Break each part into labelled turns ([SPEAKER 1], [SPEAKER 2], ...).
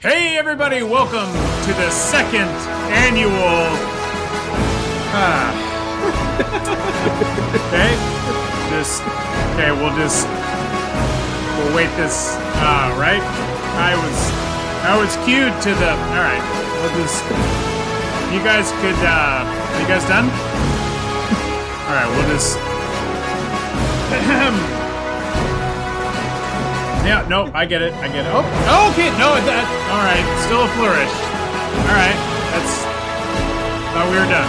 [SPEAKER 1] Hey, everybody, welcome to the second annual. Ah. okay, just okay. We'll just we'll wait this. Uh, right? I was I was cued to the. All right, we'll just. You guys could. uh You guys done? All right, we'll just. Yeah, no, I get it. I get it. Oh, oh, okay. No, that. All right, still a flourish. All right, that's. Thought we were done.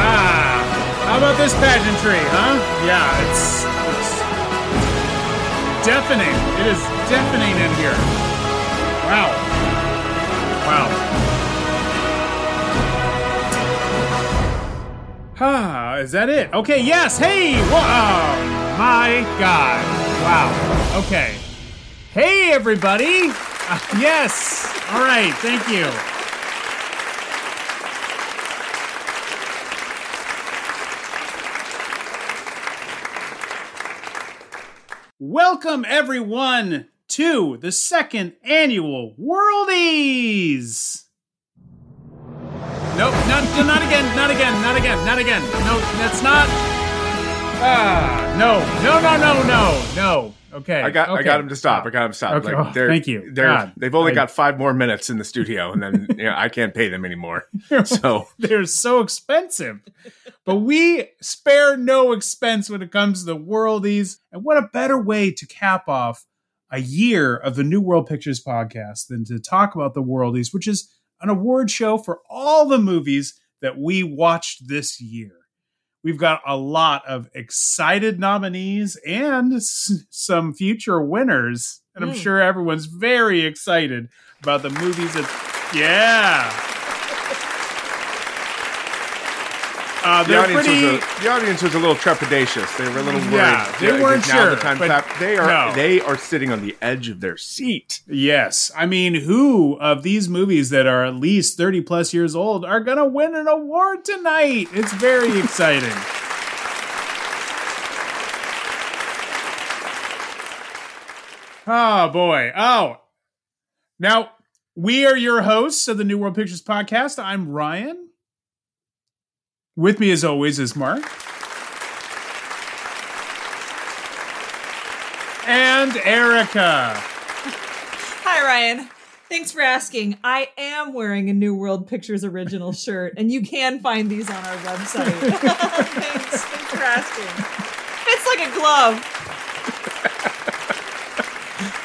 [SPEAKER 1] ah, how about this pageantry, huh? Yeah, it's, it's deafening. It is deafening in here. Wow. Wow. Ah, is that it? Okay, yes. Hey, wow. My God. Wow. Okay. Hey, everybody. Uh, yes. All right. Thank you. Welcome, everyone, to the second annual Worldies. Nope, not, not again, not again, not again, not again. No, that's not. Ah, no, no, no, no, no, no. Okay,
[SPEAKER 2] I got
[SPEAKER 1] okay.
[SPEAKER 2] I got him to stop. I got him to stop.
[SPEAKER 1] Okay. Oh,
[SPEAKER 2] they're,
[SPEAKER 1] thank you.
[SPEAKER 2] They're,
[SPEAKER 1] God.
[SPEAKER 2] they've only
[SPEAKER 1] I-
[SPEAKER 2] got five more minutes in the studio, and then you know, I can't pay them anymore. So
[SPEAKER 1] They're so expensive, but we spare no expense when it comes to the worldies. And what a better way to cap off a year of the New World Pictures podcast than to talk about the worldies, which is an award show for all the movies that we watched this year. We've got a lot of excited nominees and s- some future winners. And I'm
[SPEAKER 3] Mm.
[SPEAKER 1] sure everyone's very excited about the movies that, yeah. Uh,
[SPEAKER 2] the audience
[SPEAKER 1] pretty.
[SPEAKER 2] was a, the audience was a little trepidatious. They were a little worried.
[SPEAKER 1] Yeah, they
[SPEAKER 2] Is
[SPEAKER 1] weren't sure,
[SPEAKER 2] The time clap. They are
[SPEAKER 1] no.
[SPEAKER 2] they are sitting on the edge of their seat.
[SPEAKER 1] Yes. I mean, who of these movies that are at least 30 plus years old are going to win an award tonight? It's very exciting. Oh, boy. Oh. Now, we are your hosts of the New World Pictures podcast. I'm Ryan. With me, as always, is Mark. And Erica.
[SPEAKER 3] Hi, Ryan. Thanks for asking. I am wearing a New World Pictures original shirt, and you can find these on our website. thanks. Thanks for asking. Fits like a glove.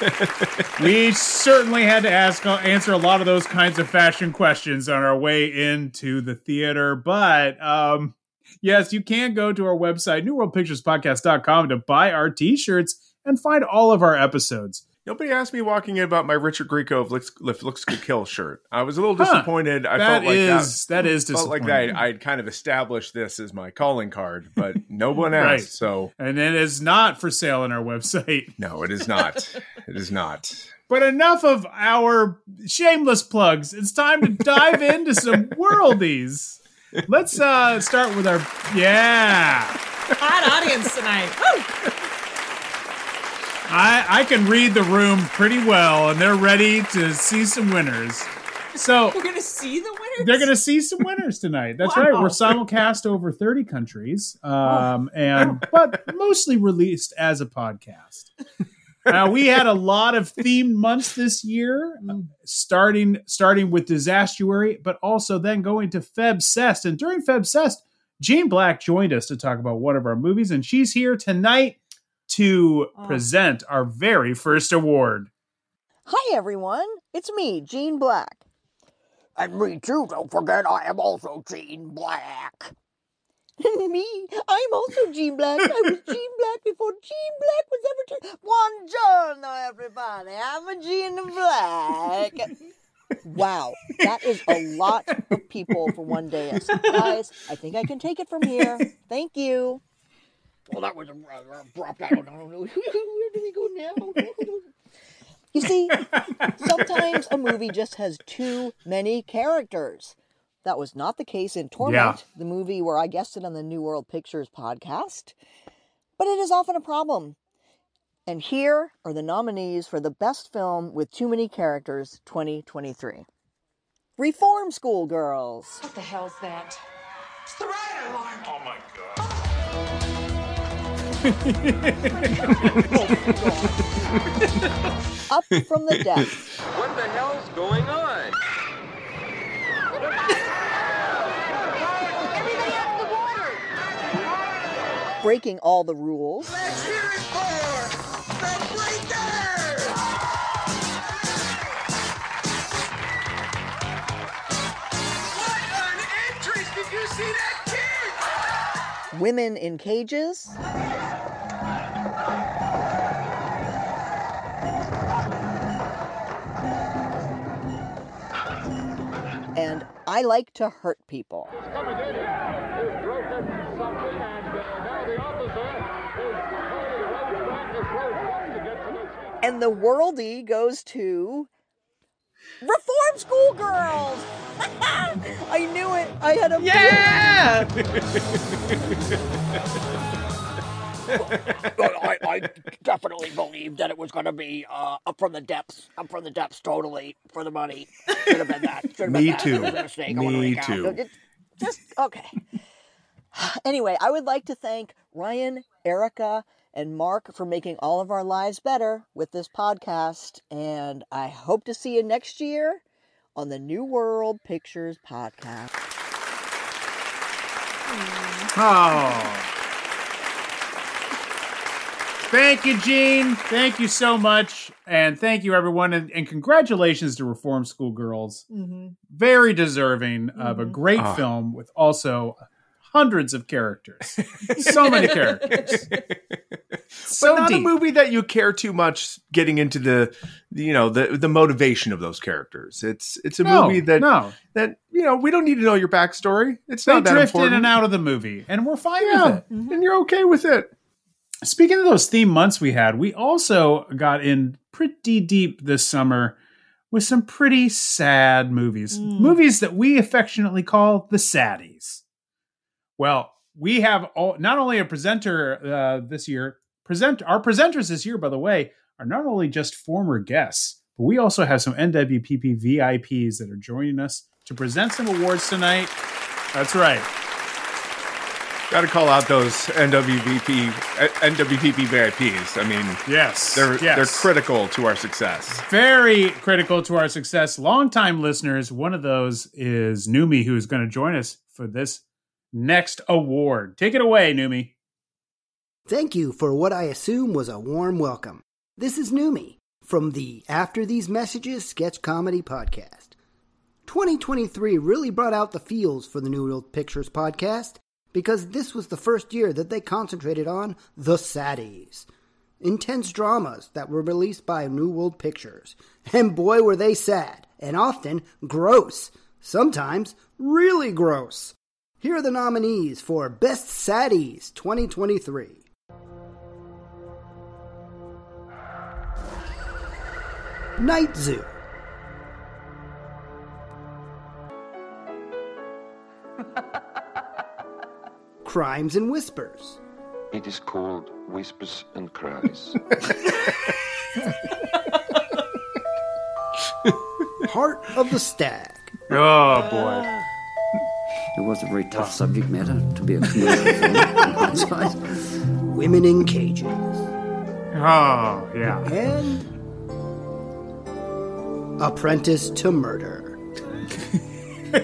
[SPEAKER 1] we certainly had to ask answer a lot of those kinds of fashion questions on our way into the theater but um yes you can go to our website newworldpicturespodcast.com to buy our t-shirts and find all of our episodes
[SPEAKER 2] Nobody asked me walking in about my Richard Grieco looks if looks could kill shirt. I was a little
[SPEAKER 1] Huh.
[SPEAKER 2] disappointed. I
[SPEAKER 1] that
[SPEAKER 2] felt like
[SPEAKER 1] is that is
[SPEAKER 2] that felt like
[SPEAKER 1] disappointing
[SPEAKER 2] that I'd kind of established this as my calling card, but no one asked.
[SPEAKER 1] Right.
[SPEAKER 2] So
[SPEAKER 1] and it is not for sale on our website
[SPEAKER 2] no, it is not. it is not.
[SPEAKER 1] but enough of our shameless plugs it's time to dive into some worldies let's uh start with our yeah
[SPEAKER 3] Hot audience tonight. Woo!
[SPEAKER 1] I, I can read the room pretty well, and they're ready to see some winners. So
[SPEAKER 3] We're going to see the winners?
[SPEAKER 1] they're going to see some winners tonight. That's
[SPEAKER 3] Wow.
[SPEAKER 1] right. We're simulcast over thirty countries, um, and but mostly released as a podcast. Now we had a lot of themed months this year, starting starting with Disastuary, but also then going to Feb Cest. And during Feb Cest, Jane Black joined us to talk about one of our movies, and she's here tonight to
[SPEAKER 3] Oh.
[SPEAKER 1] present our very first award.
[SPEAKER 4] Hi everyone, it's me, Jean Black. And me too, don't forget I am also Jean Black. And me, I'm also Jean Black. I was Jean Black before Jean Black was ever turned. Buongiorno everybody, I'm a Jean Black. wow, that is a lot of people for one day. Guys, I think I can take it from here. Thank you. Well, that was a rather abrupt. I don't know. Where do we go now? You see, sometimes a movie just has too many characters. That was not the case in Torment, the movie where I guested on the New World Pictures podcast. But it is often a problem. And here are the nominees for the Best Film with Too Many Characters 2023 Reform School Girls,
[SPEAKER 5] What the hell's that? It's the riot alarm.
[SPEAKER 6] Oh my god.
[SPEAKER 4] Up from the Depths,
[SPEAKER 7] What the hell's going on?
[SPEAKER 5] Everybody out the water.
[SPEAKER 4] Breaking All the Rules,
[SPEAKER 5] Let's hear it for the breakers. What an entrance! Did you see that kid?
[SPEAKER 4] Women in Cages, I Like to Hurt People. And the worldie goes to Reform School Girls. I knew it. I had a
[SPEAKER 3] Yeah.
[SPEAKER 4] I, I definitely believed that it was going to be uh, up from the depths. Up from the depths, totally for the money. Should have been that. Should have been
[SPEAKER 2] Me
[SPEAKER 4] that.
[SPEAKER 2] too.
[SPEAKER 4] It was a mistake. I wanna
[SPEAKER 2] Me too.
[SPEAKER 4] It- Just okay. Anyway, I would like to thank Ryan, Erica, and Mark for making all of our lives better with this podcast. And I hope to see you next year on the New World Pictures podcast.
[SPEAKER 1] Oh. Thank you, Jean. Thank you so much. And thank you, everyone. And, and congratulations to Reform School Girls.
[SPEAKER 3] hmm
[SPEAKER 1] Very deserving of a
[SPEAKER 3] Mhm.
[SPEAKER 1] great
[SPEAKER 2] Ah.
[SPEAKER 1] film with also hundreds of characters. so many characters. So
[SPEAKER 2] but not
[SPEAKER 1] deep.
[SPEAKER 2] a movie that you care too much getting into the, the, you know the the motivation of those characters. It's it's a
[SPEAKER 1] no,
[SPEAKER 2] movie that
[SPEAKER 1] no.
[SPEAKER 2] that you know we don't need to know your backstory. It's
[SPEAKER 1] They
[SPEAKER 2] not that
[SPEAKER 1] drift
[SPEAKER 2] important.
[SPEAKER 1] in and out of the movie, and we're fine
[SPEAKER 2] Yeah,
[SPEAKER 1] with it.
[SPEAKER 2] and you're okay with it.
[SPEAKER 1] Speaking of those theme months we had, we also got in pretty deep this summer with some pretty sad movies.
[SPEAKER 3] Mm.
[SPEAKER 1] Movies that we affectionately call the saddies. Well, we have all, not only a presenter uh, this year, present our presenters this year, by the way, are not only just former guests, but we also have some NWPP VIPs that are joining us to present some awards tonight. That's right.
[SPEAKER 2] Got to call out those NWVP uh, NWPP VIPs. I mean,
[SPEAKER 1] Yes.
[SPEAKER 2] they're
[SPEAKER 1] yes.
[SPEAKER 2] they're critical to our success.
[SPEAKER 1] very critical to our success. Longtime listeners, one of those is Neumie, who is going to join us for this next award. Take it away, Neumie.
[SPEAKER 8] Thank you for what I assume was a warm welcome. This is Neumie from the After These Messages sketch comedy podcast. 2023 really brought out the feels for the New World Pictures podcast because this was the first year that they concentrated on the saddies. Intense dramas that were released by New World Pictures. And boy, were they sad, and often gross. Sometimes really gross. Here are the nominees for Best Saddies 2023. Night Zoo. Crimes and Whispers.
[SPEAKER 7] It is called Whispers and Cries.
[SPEAKER 8] Heart of the Stag.
[SPEAKER 1] Oh, boy.
[SPEAKER 9] It was a very tough subject matter to be a commercial film in hindsight.
[SPEAKER 8] Women in Cages.
[SPEAKER 1] Oh, yeah.
[SPEAKER 8] And Apprentice to Murder.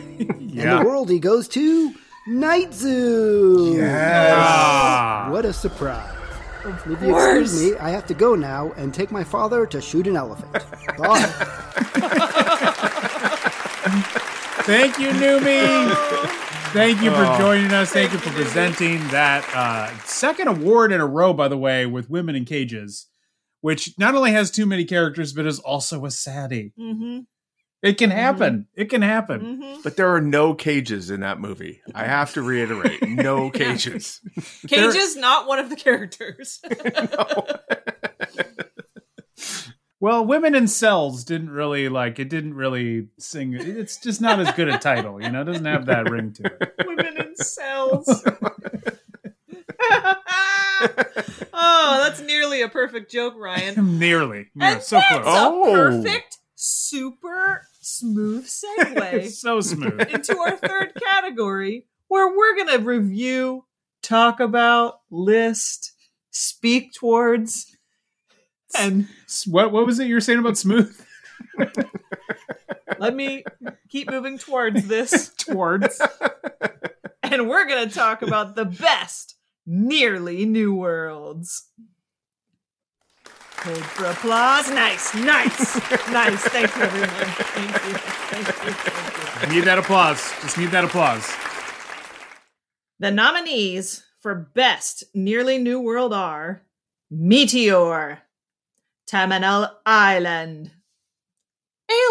[SPEAKER 8] And the worldie goes to Night Zoo.
[SPEAKER 1] Ah.
[SPEAKER 8] What a surprise. If you excuse me, I have to go now and take my father to shoot an elephant. Bye.
[SPEAKER 1] Thank you, Neumie. Thank you for joining us. Thank you for presenting that uh, second award in a row, by the way, with Women in Cages, which not only has too many characters, but is also a saddie.
[SPEAKER 3] hmm
[SPEAKER 1] It can happen. It can happen.
[SPEAKER 3] hmm
[SPEAKER 2] But there are no cages in that movie. I have to reiterate, no cages.
[SPEAKER 3] Cage is not one of the characters.
[SPEAKER 1] Well, Women in Cells didn't really like it. Didn't really sing. It's just not as good a title. You know, it doesn't have that ring to it.
[SPEAKER 3] Women in cells. oh, that's nearly a perfect joke, Ryan.
[SPEAKER 1] Nearly. Yeah,
[SPEAKER 3] and
[SPEAKER 1] so
[SPEAKER 3] that's
[SPEAKER 1] close.
[SPEAKER 2] Oh.
[SPEAKER 3] perfect, super smooth segue
[SPEAKER 1] so smooth.
[SPEAKER 3] into our third category, where we're gonna review, talk about, list, speak towards, and
[SPEAKER 1] S- What what was it you were saying about smooth?
[SPEAKER 3] let me keep moving towards this.
[SPEAKER 1] Towards.
[SPEAKER 3] and we're going to talk about the best nearly new worlds. Hold for applause. Nice, nice, nice. Thank you, everyone. Thank you. Thank you. Thank you.
[SPEAKER 1] Need that applause. Just need that applause.
[SPEAKER 3] The nominees for Best Nearly New World are Meteor, Terminal Island,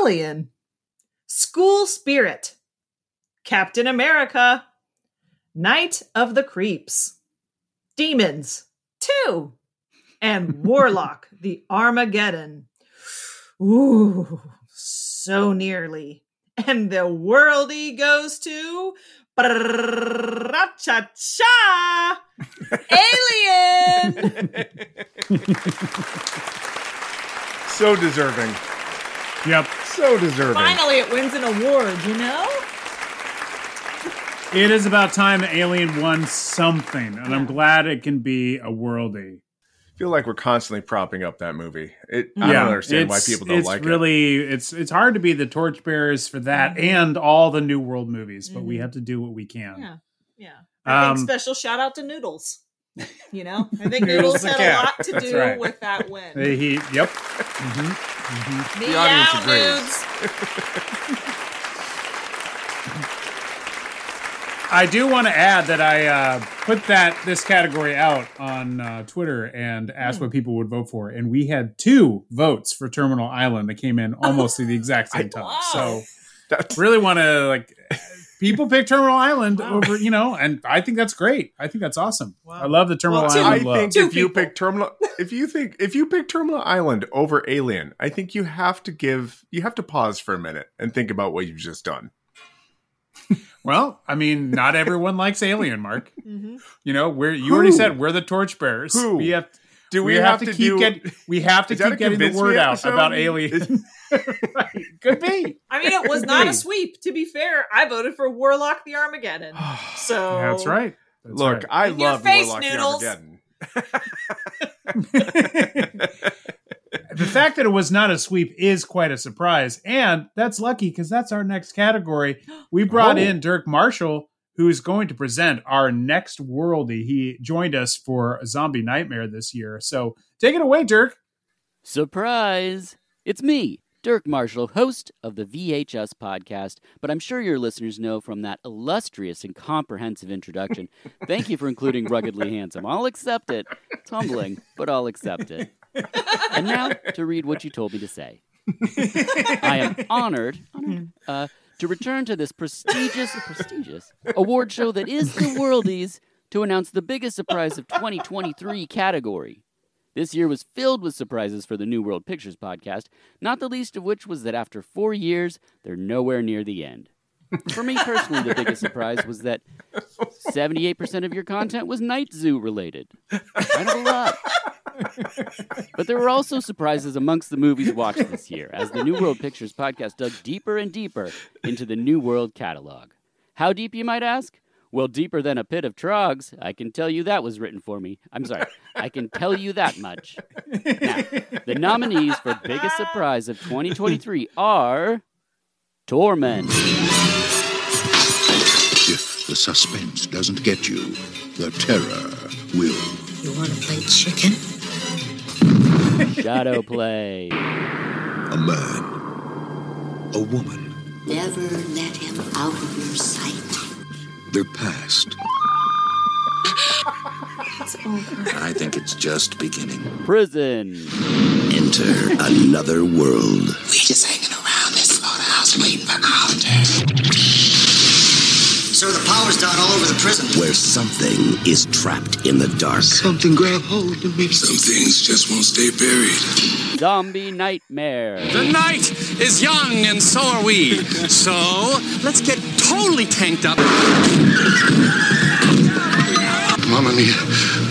[SPEAKER 3] Alien, School Spirit, Captain America, Night of the Creeps, Demons 2, and Warlock the Armageddon. Ooh, so nearly. And the worldie goes to cha cha Alien.
[SPEAKER 2] So deserving.
[SPEAKER 1] Yep.
[SPEAKER 2] So deserving.
[SPEAKER 3] Finally, it wins an award. You know.
[SPEAKER 1] It is about time Alien won something, and I'm glad it can be a worldie.
[SPEAKER 2] I feel like we're constantly propping up that movie. It, I don't understand why people don't
[SPEAKER 1] it's
[SPEAKER 2] like it.
[SPEAKER 1] really, It's it's hard to be the torchbearers for that
[SPEAKER 3] Mhm.
[SPEAKER 1] and all the New World movies, but we
[SPEAKER 3] Mhm.
[SPEAKER 1] have to do what we can.
[SPEAKER 3] Yeah. Yeah. I
[SPEAKER 1] Um,
[SPEAKER 3] think special shout out to Noodles. You know, I think
[SPEAKER 1] Noodles
[SPEAKER 3] Noodles had a lot to
[SPEAKER 1] That's
[SPEAKER 3] do
[SPEAKER 1] right.
[SPEAKER 3] with that win.
[SPEAKER 1] He, yep. hmm hmm
[SPEAKER 2] The audience
[SPEAKER 3] Meow
[SPEAKER 2] agrees.
[SPEAKER 1] I do want to add that I uh, put that this category out on uh, Twitter and asked
[SPEAKER 3] Hmm.
[SPEAKER 1] what people would vote for, and we had two votes for Terminal Island that came in almost at the exact same time.
[SPEAKER 3] Wow.
[SPEAKER 1] So
[SPEAKER 2] That's,
[SPEAKER 1] really want to like people pick Terminal Island over you know, and I think that's great. I think that's awesome.
[SPEAKER 3] Wow.
[SPEAKER 1] I love the Terminal
[SPEAKER 3] Well,
[SPEAKER 1] Island
[SPEAKER 2] I
[SPEAKER 1] love.
[SPEAKER 2] think
[SPEAKER 3] Two
[SPEAKER 2] if you pick Terminal, if you think if you pick Terminal Island over Alien, I think you have to give you have to pause for a minute and think about what you've just done.
[SPEAKER 1] Well, I mean, not everyone likes Alien, Mark.
[SPEAKER 3] Mhm.
[SPEAKER 1] You know, we're you already said we're the torchbearers.
[SPEAKER 2] Who?
[SPEAKER 1] We have
[SPEAKER 2] Do
[SPEAKER 1] we,
[SPEAKER 2] we,
[SPEAKER 1] have, to,
[SPEAKER 2] to,
[SPEAKER 1] keep
[SPEAKER 2] do?
[SPEAKER 1] get, we have to keep getting the word out
[SPEAKER 2] episode?
[SPEAKER 1] about Alien. right. Could be.
[SPEAKER 3] I mean, it was not a sweep. To be fair, I voted for Warlock the Armageddon. So
[SPEAKER 1] that's right. That's
[SPEAKER 2] Look,
[SPEAKER 1] right.
[SPEAKER 2] I
[SPEAKER 3] In your
[SPEAKER 2] love
[SPEAKER 3] face,
[SPEAKER 2] Warlock the
[SPEAKER 3] Noodles.
[SPEAKER 2] Armageddon.
[SPEAKER 1] the fact that it was not a sweep is quite a surprise, and that's lucky because that's our next category. We brought
[SPEAKER 2] Oh.
[SPEAKER 1] in Dirk Marshall, who is going to present our next worldie. He joined us for Zombie Nightmare this year, so take it away, Dirk.
[SPEAKER 10] Surprise! It's me, Dirk Marshall, host of the VHS podcast, but I'm sure your listeners know from that illustrious and comprehensive introduction. Thank you for including Ruggedly Handsome. I'll accept it. It's humbling, but I'll accept it. And now to read what you told me to say. I am honored, honored uh, to return to this prestigious, prestigious award show that is the Worldies to announce the biggest surprise of 2023 category. This year was filled with surprises for the New World Pictures podcast, not the least of which was that after four years, they're nowhere near the end. For me personally, the biggest surprise was that 78% of your content was Night Zoo related. Kind of a lot. But there were also surprises amongst the movies watched this year, as the New World Pictures podcast dug deeper and deeper into the New World catalog. How deep, you might ask? Well, deeper than a pit of trogs. I can tell you that was written for me. I'm sorry. I can tell you that much. Now, the nominees for biggest surprise of 2023 are Torment,
[SPEAKER 11] If the suspense doesn't get you, the terror will.
[SPEAKER 12] You want to play chicken?
[SPEAKER 10] Shadow Play,
[SPEAKER 11] A man, a woman,
[SPEAKER 12] Never let him out of your sight.
[SPEAKER 11] their past.
[SPEAKER 12] It's over.
[SPEAKER 11] I think it's just beginning.
[SPEAKER 10] Prison,
[SPEAKER 11] Enter another world.
[SPEAKER 12] We just
[SPEAKER 13] prison.
[SPEAKER 11] Where something is trapped in the dark.
[SPEAKER 13] Something grab hold of me.
[SPEAKER 11] Some things just won't stay buried.
[SPEAKER 10] Zombie nightmare.
[SPEAKER 14] The night is young and so are we. so let's get totally tanked up.
[SPEAKER 11] Mamma mia.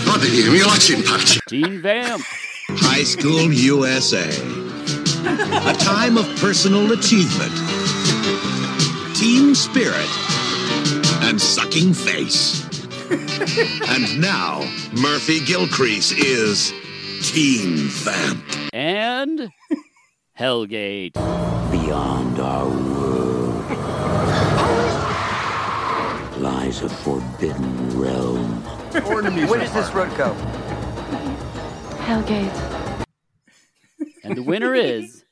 [SPEAKER 11] Mamma mia, mi lasci
[SPEAKER 10] in pace. Teen Vamp.
[SPEAKER 15] High School USA. A time of personal achievement. Team spirit and sucking face. and now, Murphy Gilcrease is Teen Vamp.
[SPEAKER 10] And Hellgate.
[SPEAKER 9] Beyond our world lies a forbidden realm.
[SPEAKER 16] Where does this road go?
[SPEAKER 17] Hellgate.
[SPEAKER 10] And the winner is,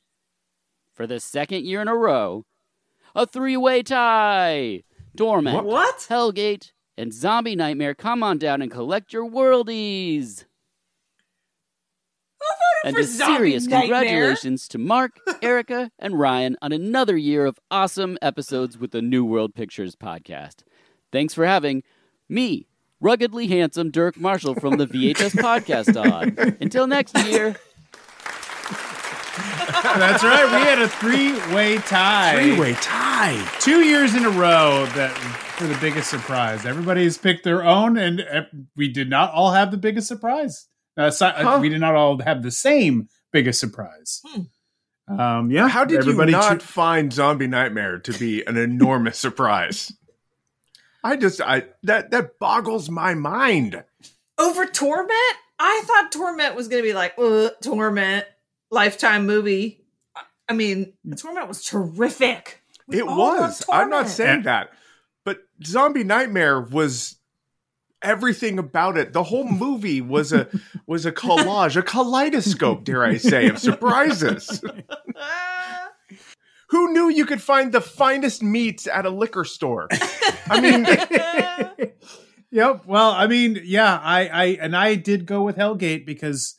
[SPEAKER 10] for the second year in a row, a three way tie. Torment,
[SPEAKER 3] What?
[SPEAKER 10] Hellgate, and Zombie Nightmare, come on down and collect your worldies. And
[SPEAKER 3] for
[SPEAKER 10] a
[SPEAKER 3] Zombie
[SPEAKER 10] serious
[SPEAKER 3] Nightmare.
[SPEAKER 10] congratulations to Mark, Erica, and Ryan on another year of awesome episodes with the New World Pictures podcast. Thanks for having me, ruggedly handsome Dirk Marshall from the VHS podcast on. Until next year.
[SPEAKER 1] That's right. We had a three-way tie.
[SPEAKER 2] Three-way tie.
[SPEAKER 1] Two years in a row that for the biggest surprise. Everybody's picked their own, and uh, we did not all have the biggest surprise. Uh, si- uh,
[SPEAKER 2] Huh.
[SPEAKER 1] We did not all have the same biggest surprise. Um, yeah.
[SPEAKER 2] How did
[SPEAKER 1] everybody
[SPEAKER 2] you not
[SPEAKER 1] choo-
[SPEAKER 2] find Zombie Nightmare to be an enormous surprise? I just I that that boggles my mind.
[SPEAKER 3] Over Torment? I thought Torment was going to be like, Torment, Lifetime movie. I- I mean, mm. Torment was terrific. We
[SPEAKER 2] It was. I'm not saying that. But Zombie Nightmare was everything about it. The whole movie was a was a collage, a kaleidoscope, dare I say, of surprises. Who knew you could find the finest meats at a liquor store? I mean,
[SPEAKER 1] Yep. Well, I mean, yeah, I, I, and I did go with Hellgate because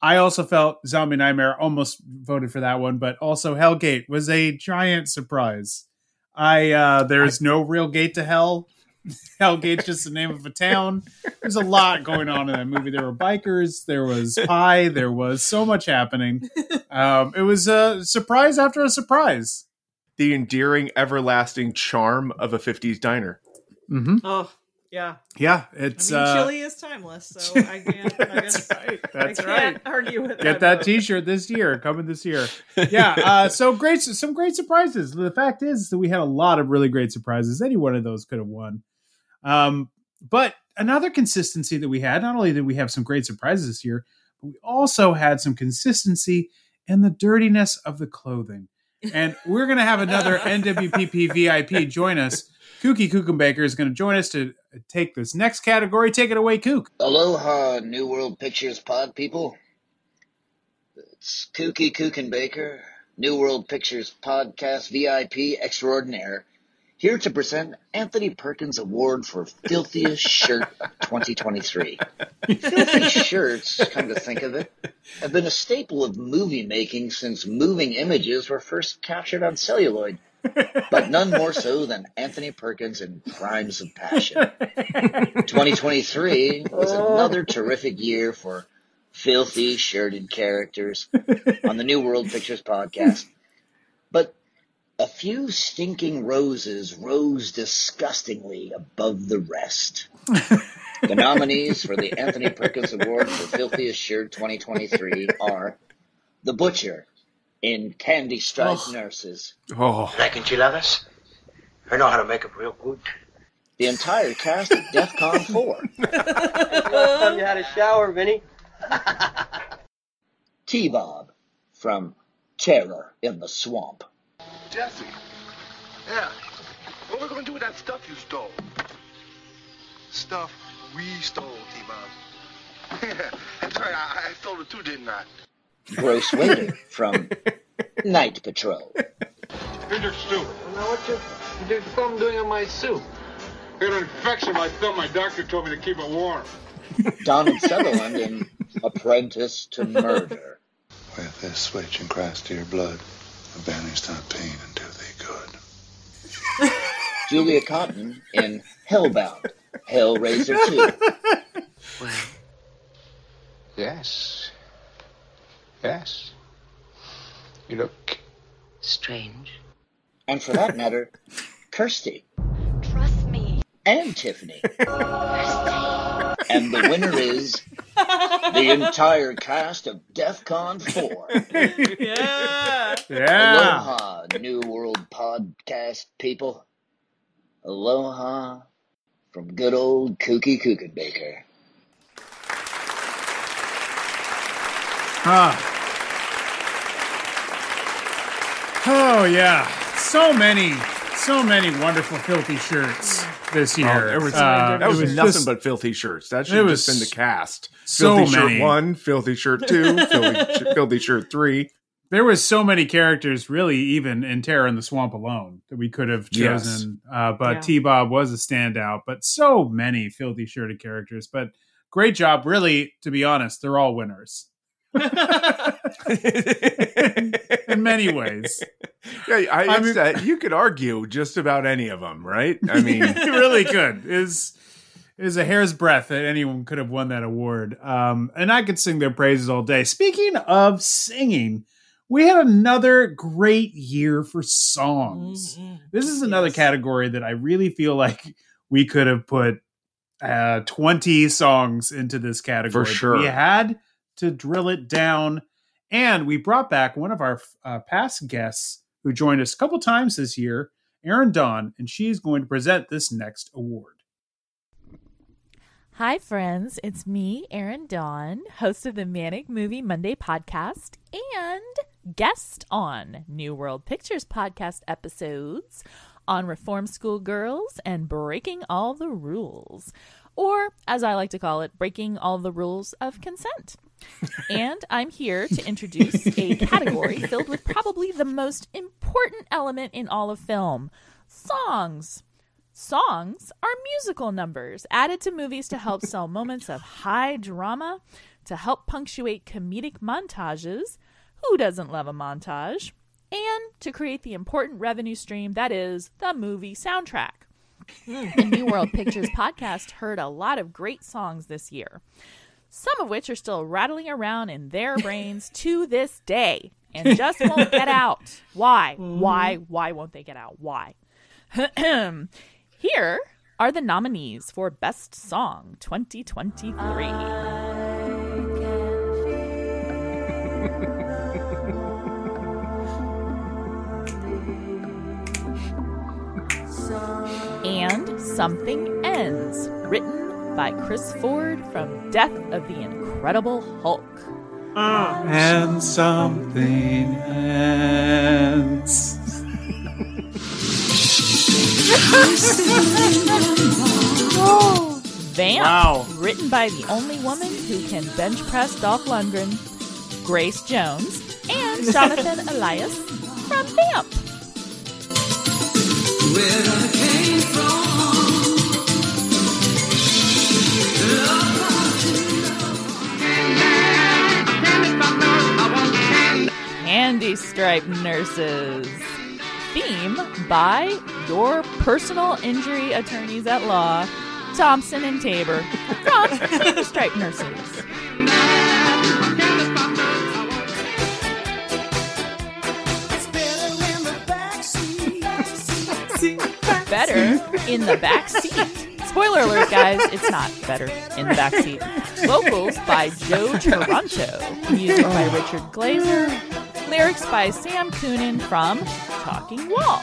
[SPEAKER 1] I also felt Zombie Nightmare almost voted for that one, but also Hellgate was a giant surprise. I, uh, there's no real gate to hell. Hellgate's just the name of a town. There's a lot going on in that movie. There were bikers, there was pie, there was so much happening. Um, it was a surprise after a surprise.
[SPEAKER 2] the endearing, everlasting charm of a 50s diner.
[SPEAKER 1] Mm-hmm.
[SPEAKER 3] Oh, yeah.
[SPEAKER 1] Yeah,
[SPEAKER 3] I
[SPEAKER 1] it's
[SPEAKER 3] mean,
[SPEAKER 1] uh,
[SPEAKER 3] chili is timeless, so I can't. I guess
[SPEAKER 1] That's
[SPEAKER 3] I can't
[SPEAKER 1] right.
[SPEAKER 3] argue with
[SPEAKER 1] Get
[SPEAKER 3] that.
[SPEAKER 1] that. T-shirt this year, coming this year. Yeah. Uh, so great, some great surprises. The fact is that we had a lot of really great surprises. Any one of those could have won. Um, but another consistency that we had, not only did we have some great surprises this year, but we also had some consistency in the dirtiness of the clothing. And we're going to have another NWPP VIP join us. Kookie Kuckenbaker is going to join us to take this next category. Take it away, Kook.
[SPEAKER 18] Aloha, New World Pictures pod people. It's Kooky baker New World Pictures podcast VIP extraordinaire, here to present Anthony Perkins Award for Filthiest Shirt of 2023. Filthy shirts, come to think of it, have been a staple of movie making since moving images were first captured on celluloid, but none more so than Anthony Perkins in Crimes of Passion. 2023 was another terrific year for filthy shirted characters on the New World Pictures podcast. But a few stinking roses rose disgustingly above the rest. The nominees for the Anthony Perkins Award for Filthiest Shirt 2023 are The Butcher in Candy Striped oh. Nurses,
[SPEAKER 2] Oh,
[SPEAKER 19] Like enchiladas? I know how to make them real good.
[SPEAKER 18] the entire cast of DEF CON 4,
[SPEAKER 19] Last time you had a shower, Vinny.
[SPEAKER 18] T-Bob from Terror in the Swamp,
[SPEAKER 6] Jesse. Yeah. What are we gonna do with that stuff you stole? Stuff we stole, T-Bob. Yeah, that's right. I, I stole it too, didn't I?
[SPEAKER 18] Bruce Wader from Night Patrol,
[SPEAKER 20] Here's Stewart. Now what you, you thumb doing on my soup? Got an infection in my thumb. My doctor told me to keep it warm.
[SPEAKER 18] Donald Sutherland in Apprentice to Murder,
[SPEAKER 11] With this switch and Christ to your blood, banish that pain and do thee good.
[SPEAKER 18] Julia Cotton in Hellbound, Hellraiser 2,
[SPEAKER 19] Well, yes. Yes. You look strange.
[SPEAKER 18] and for that matter, Kirsty.
[SPEAKER 17] Trust me.
[SPEAKER 18] And Tiffany. And the winner is the entire cast of DEF CON 4.
[SPEAKER 3] yeah.
[SPEAKER 1] Yeah.
[SPEAKER 18] Aloha, New World Podcast people. Aloha from good old Kookie Kuckenbaker.
[SPEAKER 1] Ah. Oh yeah, so many, so many wonderful filthy shirts this year.
[SPEAKER 2] Oh, was,
[SPEAKER 1] Uh,
[SPEAKER 2] that was,
[SPEAKER 1] it was
[SPEAKER 2] nothing
[SPEAKER 1] just-
[SPEAKER 2] but filthy shirts. That should have just been the cast.
[SPEAKER 1] so
[SPEAKER 2] filthy
[SPEAKER 1] many.
[SPEAKER 2] shirt one, filthy shirt two, filthy, filthy shirt three.
[SPEAKER 1] There was so many characters, really, even in Terror in the Swamp alone, that we could have
[SPEAKER 2] Yes.
[SPEAKER 1] chosen. Uh, but
[SPEAKER 3] Yeah.
[SPEAKER 1] T Bob was a standout. But so many filthy shirted characters. But great job, really. To be honest, they're all winners in many ways.
[SPEAKER 2] Yeah, I,
[SPEAKER 1] I mean-
[SPEAKER 2] that you could argue just about any of them, right? I mean,
[SPEAKER 1] it really could. Is is a hair's breadth that anyone could have won that award. Um, and I could sing their praises all day. Speaking of singing, we had another great year for songs. This is another category that I really feel like we could have put uh, 20 songs into this category.
[SPEAKER 2] For sure.
[SPEAKER 1] We had to drill it down. And we brought back one of our uh, past guests who joined us a couple times this year, Erin Dawn, and she's going to present this next award.
[SPEAKER 17] Hi, friends. It's me, Erin Dawn, host of the Manic Movie Monday podcast and guest on New World Pictures podcast episodes on Reform School Girls and Breaking All the Rules, or as I like to call it, Breaking All the Rules of Consent. and I'm here to introduce a category filled with probably the most important element in all of film songs. Songs are musical numbers added to movies to help sell moments of high drama, to help punctuate comedic montages. Who doesn't love a montage? And to create the important revenue stream that is the movie soundtrack. The New World Pictures podcast heard a lot of great songs this year, some of which are still rattling around in their brains to this day and just won't get out. Why? Why? Why won't they get out? Why? Here are the nominees for Best Song 2023. and Something Ends, written by Chris Ford from Death of the Incredible Hulk.
[SPEAKER 1] And something ends.
[SPEAKER 17] Vamp,
[SPEAKER 1] Wow.
[SPEAKER 17] written by the only woman who can bench press Dolph Lundgren, Grace Jones, and Jonathan Elias from Vamp. Candy Stripe Nurses. Theme by your personal injury attorneys at law, Thompson and Tabor, from Stripe Nurses. Better in the back seat. Spoiler alert, guys, it's not better in the back seat. Vocals by Joe Toronto. Music by Richard Glazer. Lyrics by Sam Coonan from Talking Walls.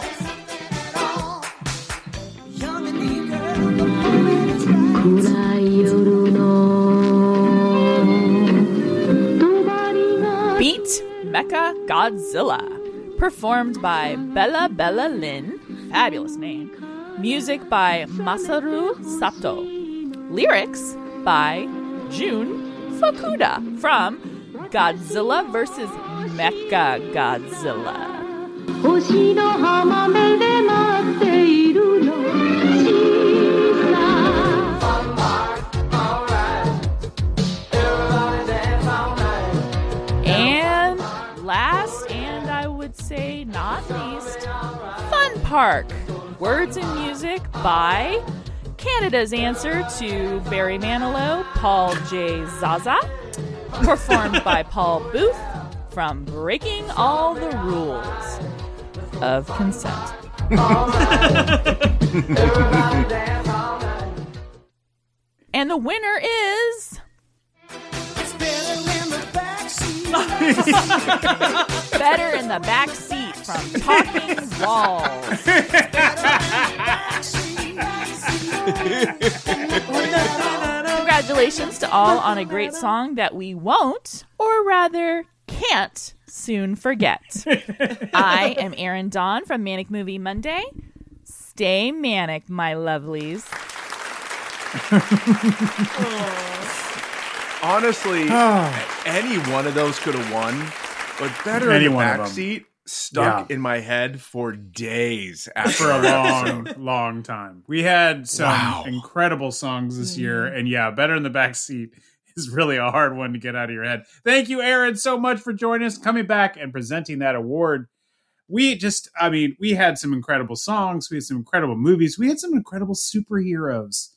[SPEAKER 17] Beat Mecha Godzilla. Performed by Bella Bella Lin. Fabulous name. Music by Masaru Sato. Lyrics by Jun Fukuda from Godzilla versus Mecha Godzilla. And last, and I would say not least, Fun Park. Words and music by Canada's answer to Barry Manilow, Paul J. Zaza, Performed by Paul Booth from Breaking All the Rules of Consent. and the winner is Better in the back seat from Talking Walls. Congratulations to all on a great song that we won't, or rather can't, soon forget. I am Erin Dawn from Manic Movie Monday. Stay manic, my lovelies.
[SPEAKER 2] Honestly, any one of those could have won, but better
[SPEAKER 1] Any
[SPEAKER 2] in the
[SPEAKER 1] one of
[SPEAKER 2] back
[SPEAKER 1] them.
[SPEAKER 2] Seat stuck
[SPEAKER 1] Yeah.
[SPEAKER 2] in my head for days after
[SPEAKER 1] for a long, long time. We had some
[SPEAKER 2] Wow.
[SPEAKER 1] incredible songs this year, and yeah, better in the back seat is really a hard one to get out of your head. Thank you, Erin, so much for joining us, coming back and presenting that award. We just, I mean, we had some incredible songs, we had some incredible movies, we had some incredible superheroes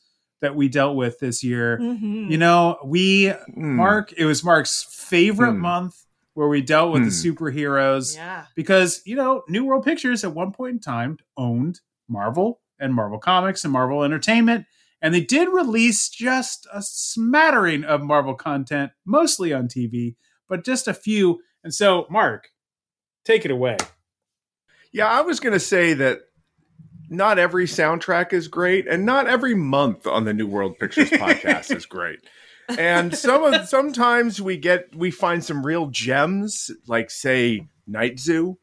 [SPEAKER 1] that we dealt with this year.
[SPEAKER 3] Mhm.
[SPEAKER 1] You know, we,
[SPEAKER 2] Hmm.
[SPEAKER 1] Mark, it was Mark's favorite
[SPEAKER 2] Hmm.
[SPEAKER 1] month where we dealt with the
[SPEAKER 2] Hmm.
[SPEAKER 1] superheroes
[SPEAKER 3] Yeah.
[SPEAKER 1] because you know New World Pictures at one point in time owned Marvel and Marvel Comics and Marvel Entertainment, and they did release just a smattering of Marvel content, mostly on TV, but just a few. And so, Mark, take it away.
[SPEAKER 2] Yeah, I was going to say that not every soundtrack is great, and not every month on the New World Pictures podcast is great. And some of sometimes we get we find some real gems, like say Night Zoo,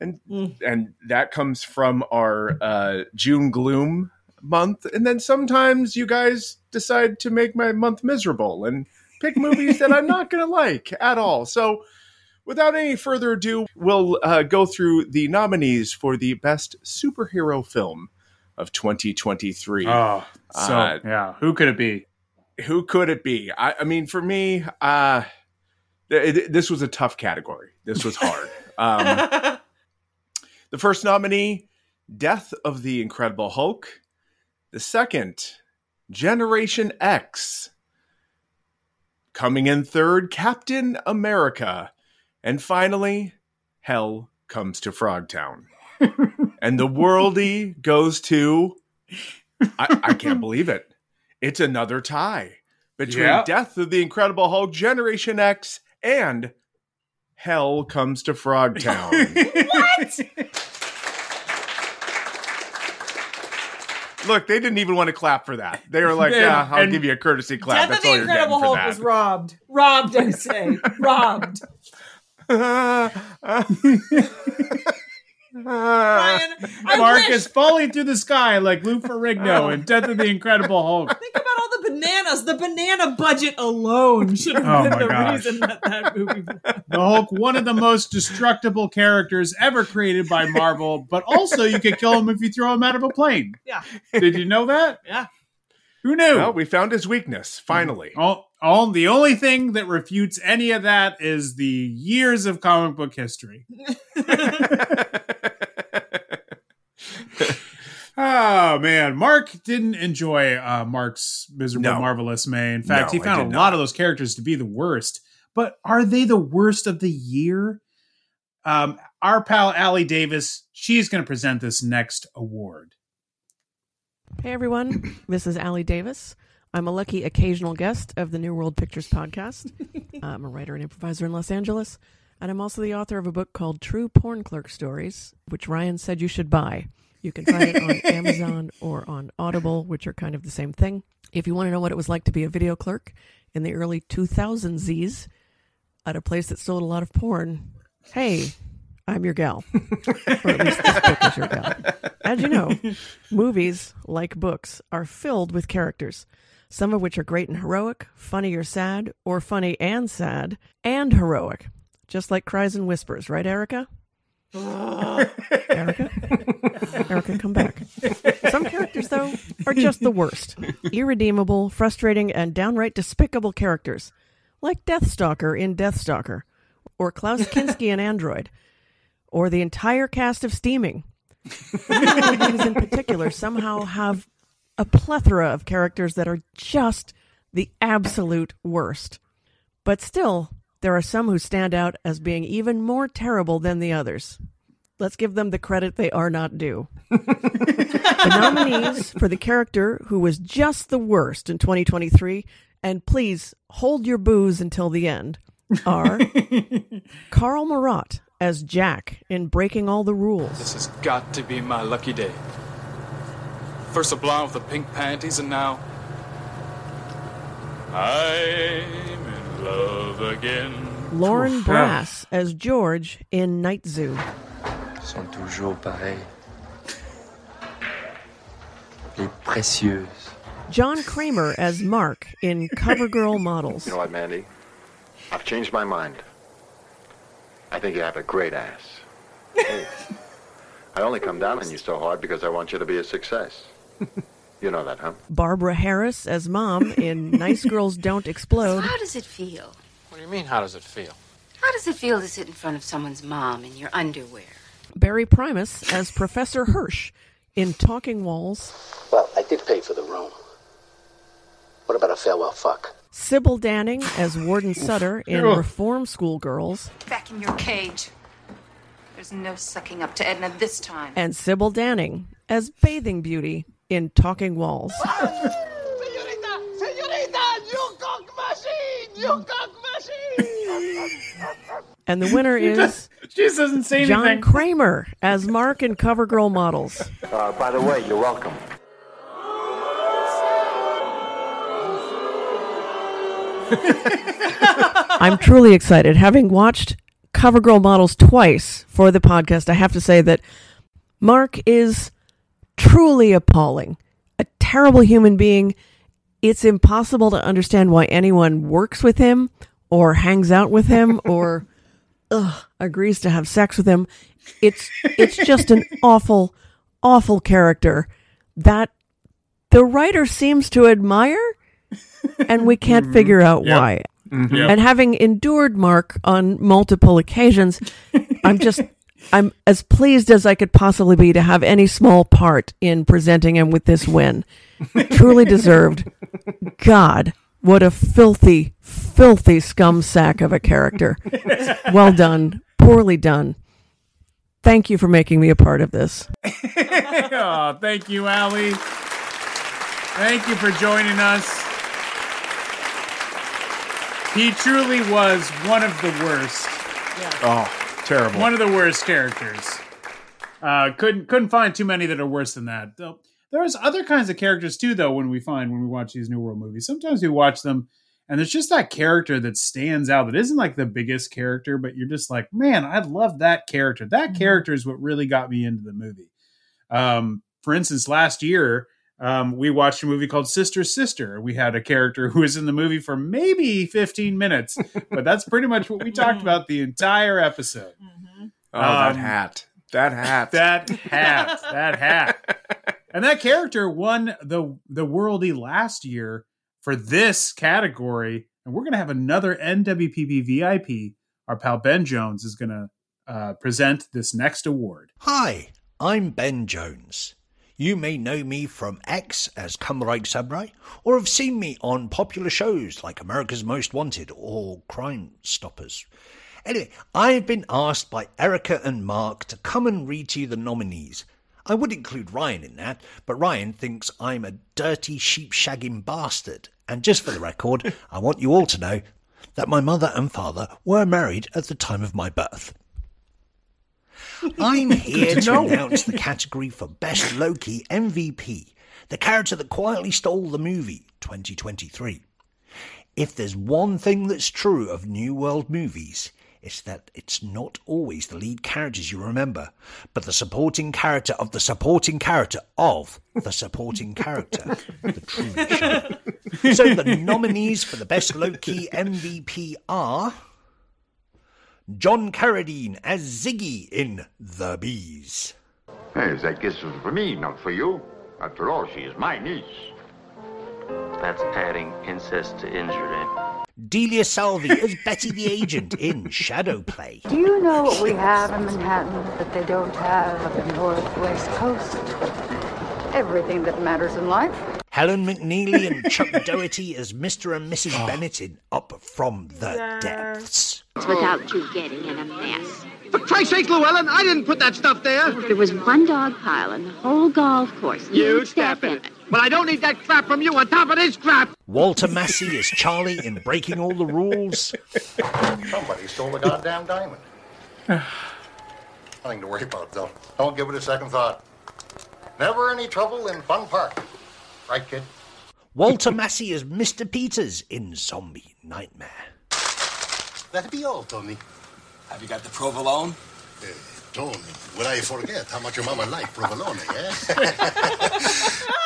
[SPEAKER 2] and and that comes from our uh, June gloom month. And then sometimes you guys decide to make my month miserable and pick movies that I'm not going to like at all. So without any further ado, we'll uh, go through the nominees for the best superhero film of 2023.
[SPEAKER 1] Oh, so
[SPEAKER 2] Uh,
[SPEAKER 1] yeah, who could it be?
[SPEAKER 2] Who could it be? I, I mean, for me, uh, th- th- this was a tough category. This was hard. um, the first nominee, Death of the Incredible Hulk. The second, Generation X. Coming in third, Captain America. And finally, Hell comes to Frogtown. and the worldie goes to. I, I can't believe it. It's another tie between. Death of the Incredible Hulk, Generation X, and Hell comes to Frogtown.
[SPEAKER 3] what?
[SPEAKER 2] Look, they didn't even want to clap for that. They were like, "Yeah, I'll
[SPEAKER 1] and-
[SPEAKER 2] give you a courtesy clap."
[SPEAKER 3] Death
[SPEAKER 2] That's
[SPEAKER 3] of the Incredible Hulk
[SPEAKER 2] that."
[SPEAKER 3] was robbed. Robbed, I say. robbed. Ryan, I
[SPEAKER 1] Mark
[SPEAKER 3] wish-
[SPEAKER 1] is falling through the sky like Lou Ferrigno oh. in Death of the Incredible Hulk.
[SPEAKER 3] Think about all the bananas. The banana budget alone should have
[SPEAKER 1] Oh
[SPEAKER 3] been the
[SPEAKER 1] gosh.
[SPEAKER 3] reason that that movie.
[SPEAKER 1] the Hulk, one of the most destructible characters ever created by Marvel, but also you could kill him if you throw him out of a plane.
[SPEAKER 3] Yeah.
[SPEAKER 1] Did you know that?
[SPEAKER 3] Yeah.
[SPEAKER 1] Who knew?
[SPEAKER 2] Well, we found his weakness finally.
[SPEAKER 1] All, all the only thing that refutes any of that is the years of comic book history. oh man, Mark didn't enjoy uh, Mark's miserable,
[SPEAKER 2] No.
[SPEAKER 1] marvelous May. In fact,
[SPEAKER 2] No,
[SPEAKER 1] he found a
[SPEAKER 2] did
[SPEAKER 1] lot of those characters to be the worst. But are they the worst of the year? Um, our pal Ali Davis, she's going to present this next award.
[SPEAKER 21] Hey everyone, this is Ali Davis. I'm a lucky occasional guest of the New World Pictures podcast. I'm a writer and improviser in Los Angeles, and I'm also the author of a book called True Porn Clerk Stories, which Ryan said you should buy. You can find it on Amazon or on Audible, which are kind of the same thing. If you want to know what it was like to be a video clerk in the early 2000s at a place that sold a lot of porn, hey, I'm your gal. or at least this book is your gal. As you know, movies, like books, are filled with characters, some of which are great and heroic, funny or sad, or funny and sad, and heroic. Just like Cries and Whispers, right, Erica? Erica? Erica, come back. Some characters, though, are just the worst. Irredeemable, frustrating, and downright despicable characters, like Deathstalker in Deathstalker, or Klaus Kinski in Android, or the entire cast of Steaming. Movies in particular somehow have a plethora of characters that are just the absolute worst. But still, there are some who stand out as being even more terrible than the others. Let's give them the credit they are not due. the nominees for the character who was just the worst in 2023, and please hold your booze until the end, are Carl Marotte as Jack in Breaking All the Rules.
[SPEAKER 22] This has got to be my lucky day. First a blonde with the pink panties, and now I'm in love again.
[SPEAKER 21] Lorne Brass as George in Night Zoo.
[SPEAKER 23] sont toujours pareils. Les précieuses.
[SPEAKER 21] John Kramer as Mark in CoverGirl Models.
[SPEAKER 24] You know what, Mandy? I've changed my mind. I think you have a great ass. Hey, I only come down on you so hard because I want you to be a success. You know that, huh?
[SPEAKER 21] Barbara Harris as Mom in Nice Girls Don't Explode.
[SPEAKER 25] How does it feel?
[SPEAKER 22] What do you mean, how does it feel?
[SPEAKER 25] How does it feel to sit in front of someone's mom in your underwear?
[SPEAKER 21] Barry Primus as Professor Hirsch in Talking Walls.
[SPEAKER 26] Well, I did pay for the room. What about a farewell fuck?
[SPEAKER 21] Sybil Danning as Warden Sutter in
[SPEAKER 26] Ugh.
[SPEAKER 21] Reform School Girls.
[SPEAKER 25] Back in your cage. There's no sucking up to Edna this time.
[SPEAKER 21] And Sybil Danning as Bathing Beauty in Talking Walls.
[SPEAKER 5] Senorita, you cock machine! You cock machine!
[SPEAKER 21] And the winner
[SPEAKER 1] She
[SPEAKER 21] is
[SPEAKER 1] just- she just doesn't say
[SPEAKER 21] John
[SPEAKER 1] anything.
[SPEAKER 21] Kramer as Mark in CoverGirl Models.
[SPEAKER 24] Uh, by the way, you're welcome.
[SPEAKER 21] I'm truly excited. Having watched CoverGirl Models twice for the podcast, I have to say that Mark is truly appalling. A terrible human being. It's impossible to understand why anyone works with him or hangs out with him or ugh, agrees to have sex with him. It's it's just an awful, awful character that the writer seems to admire, and we can't figure out
[SPEAKER 1] Yep.
[SPEAKER 21] why.
[SPEAKER 1] Mhm. Yep.
[SPEAKER 21] And having endured Mark on multiple occasions, I'm just I'm as pleased as I could possibly be to have any small part in presenting him with this win. Truly deserved. God, what a filthy, filthy scum sack of a character. Well done. Poorly done. Thank you for making me a part of this.
[SPEAKER 1] oh, thank you, Allie. Thank you for joining us. He truly was one of the worst.
[SPEAKER 2] Oh, terrible.
[SPEAKER 1] One of the worst characters. Uh, couldn't couldn't find too many that are worse than that. Though there's other kinds of characters too, though. When we find when we watch these New World movies, sometimes we watch them and there's just that character that stands out that isn't like the biggest character, but you're just like, man, I love that character. That character is what really got me into the movie. Um, for instance, last year um, we watched a movie called Sister Sister. We had a character who was in the movie for maybe 15 minutes, but that's pretty much what we talked about the entire episode.
[SPEAKER 2] Oh, that
[SPEAKER 1] Um,
[SPEAKER 2] hat. That hat.
[SPEAKER 1] That hat. that hat. And that character won the the worldie last year for this category. And we're gonna have another NWPP VIP. Our pal Ben Jones is gonna uh, present this next award.
[SPEAKER 27] Hi, I'm Ben Jones. You may know me from X as Comrade Samurai, or have seen me on popular shows like America's Most Wanted or Crime Stoppers. Anyway, I've been asked by Erica and Mark to come and read to you the nominees. I would include Ryan in that, but Ryan thinks I'm a dirty sheep shagging bastard. And just for the record, I want you all to know that my mother and father were married at the time of my birth. I'm here to announce the category for Best Loki MVP, the character that quietly stole the movie 2023. If there's one thing that's true of New World movies, it's that it's not always the lead characters you remember, but the supporting character of the supporting character of the supporting character. the Truman Show. So the nominees for the Best Loki MVP are John Carradine as Ziggy in The Bees.
[SPEAKER 24] Hey, that kiss was for me, not for you. After all, she is my niece.
[SPEAKER 23] That's adding incest to injury.
[SPEAKER 27] Delia Salvi as Betty the Agent in Shadow Play.
[SPEAKER 28] Do you know what we have in Manhattan that they don't have on the Northwest Coast? Everything that matters in life.
[SPEAKER 27] Helen McNeely and Chuck Doherty as Mr. and Mrs. Oh. Bennett in Up From the Depths.
[SPEAKER 29] Without you getting in a mess.
[SPEAKER 30] For Christ's sake, Llewellyn, I didn't put that stuff there.
[SPEAKER 29] If there was one dog pile in the whole golf course,
[SPEAKER 30] You'd step in it. But I don't need that crap from you on top of this crap.
[SPEAKER 27] Walter Massey is Charlie in Breaking All the Rules.
[SPEAKER 31] Somebody stole the goddamn diamond. Nothing to worry about, though. Don't give it a second thought. Never any trouble in Fun Park. Right, kid?
[SPEAKER 27] Walter Massey as Mr. Peters in Zombie Nightmare.
[SPEAKER 31] That'd be all, Tony.
[SPEAKER 32] Have you got the provolone?
[SPEAKER 31] Uh, Tony, would I forget how much your mama liked provolone, eh?